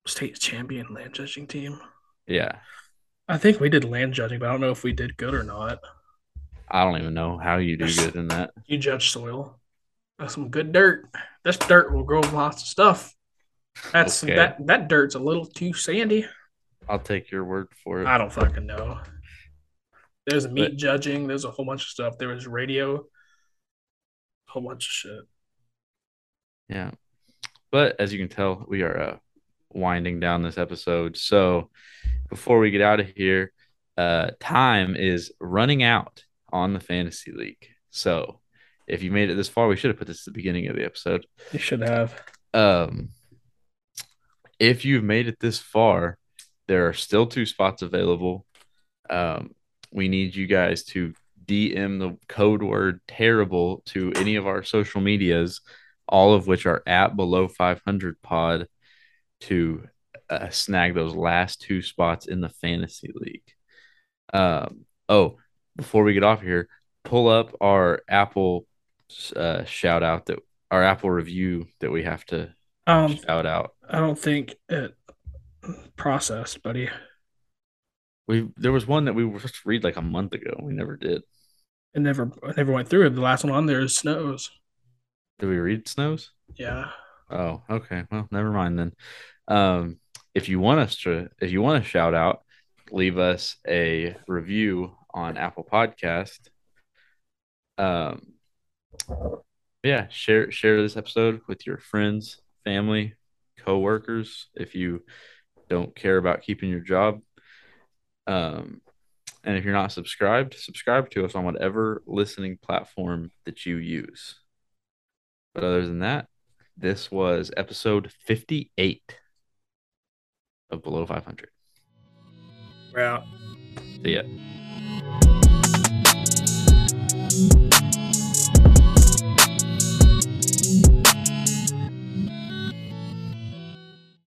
State champion land judging team. Yeah. I think we did land judging, but I don't know if we did good or not. I don't even know how you do good in that. You judge soil. That's some good dirt. This dirt will grow lots of stuff. That's Okay. that that dirt's a little too sandy. I'll take your word for it. I don't fucking know. There's meat But- judging. There's a whole bunch of stuff. There was radio. A whole bunch of shit. Yeah. But as you can tell, we are uh, winding down this episode. So before we get out of here, uh, time is running out on the fantasy league. So if you made it this far, we should have put this at the beginning of the episode. You should have. Um, if you've made it this far, there are still two spots available. Um, we need you guys to DM the code word terrible to any of our social medias, all of which are at below 500 pod to uh, snag those last two spots in the fantasy league. Um, oh, before we get off here, pull up our Apple uh, shout out that our Apple review that we have to Um, shout out. I don't think it processed, buddy. We there was one that we were supposed to read like a month ago. We never did. It never, it never went through. It. The last one on there is snows. Did we read Snows? Yeah. Oh, okay. Well, never mind then. Um, if you want us to, if you want to shout out, leave us a review on Apple Podcast. Um, yeah, share share this episode with your friends, family, coworkers. If you don't care about keeping your job, um, and if you're not subscribed, subscribe to us on whatever listening platform that you use. But other than that, this was episode 58 of Below 500. We're out. See ya. Thank you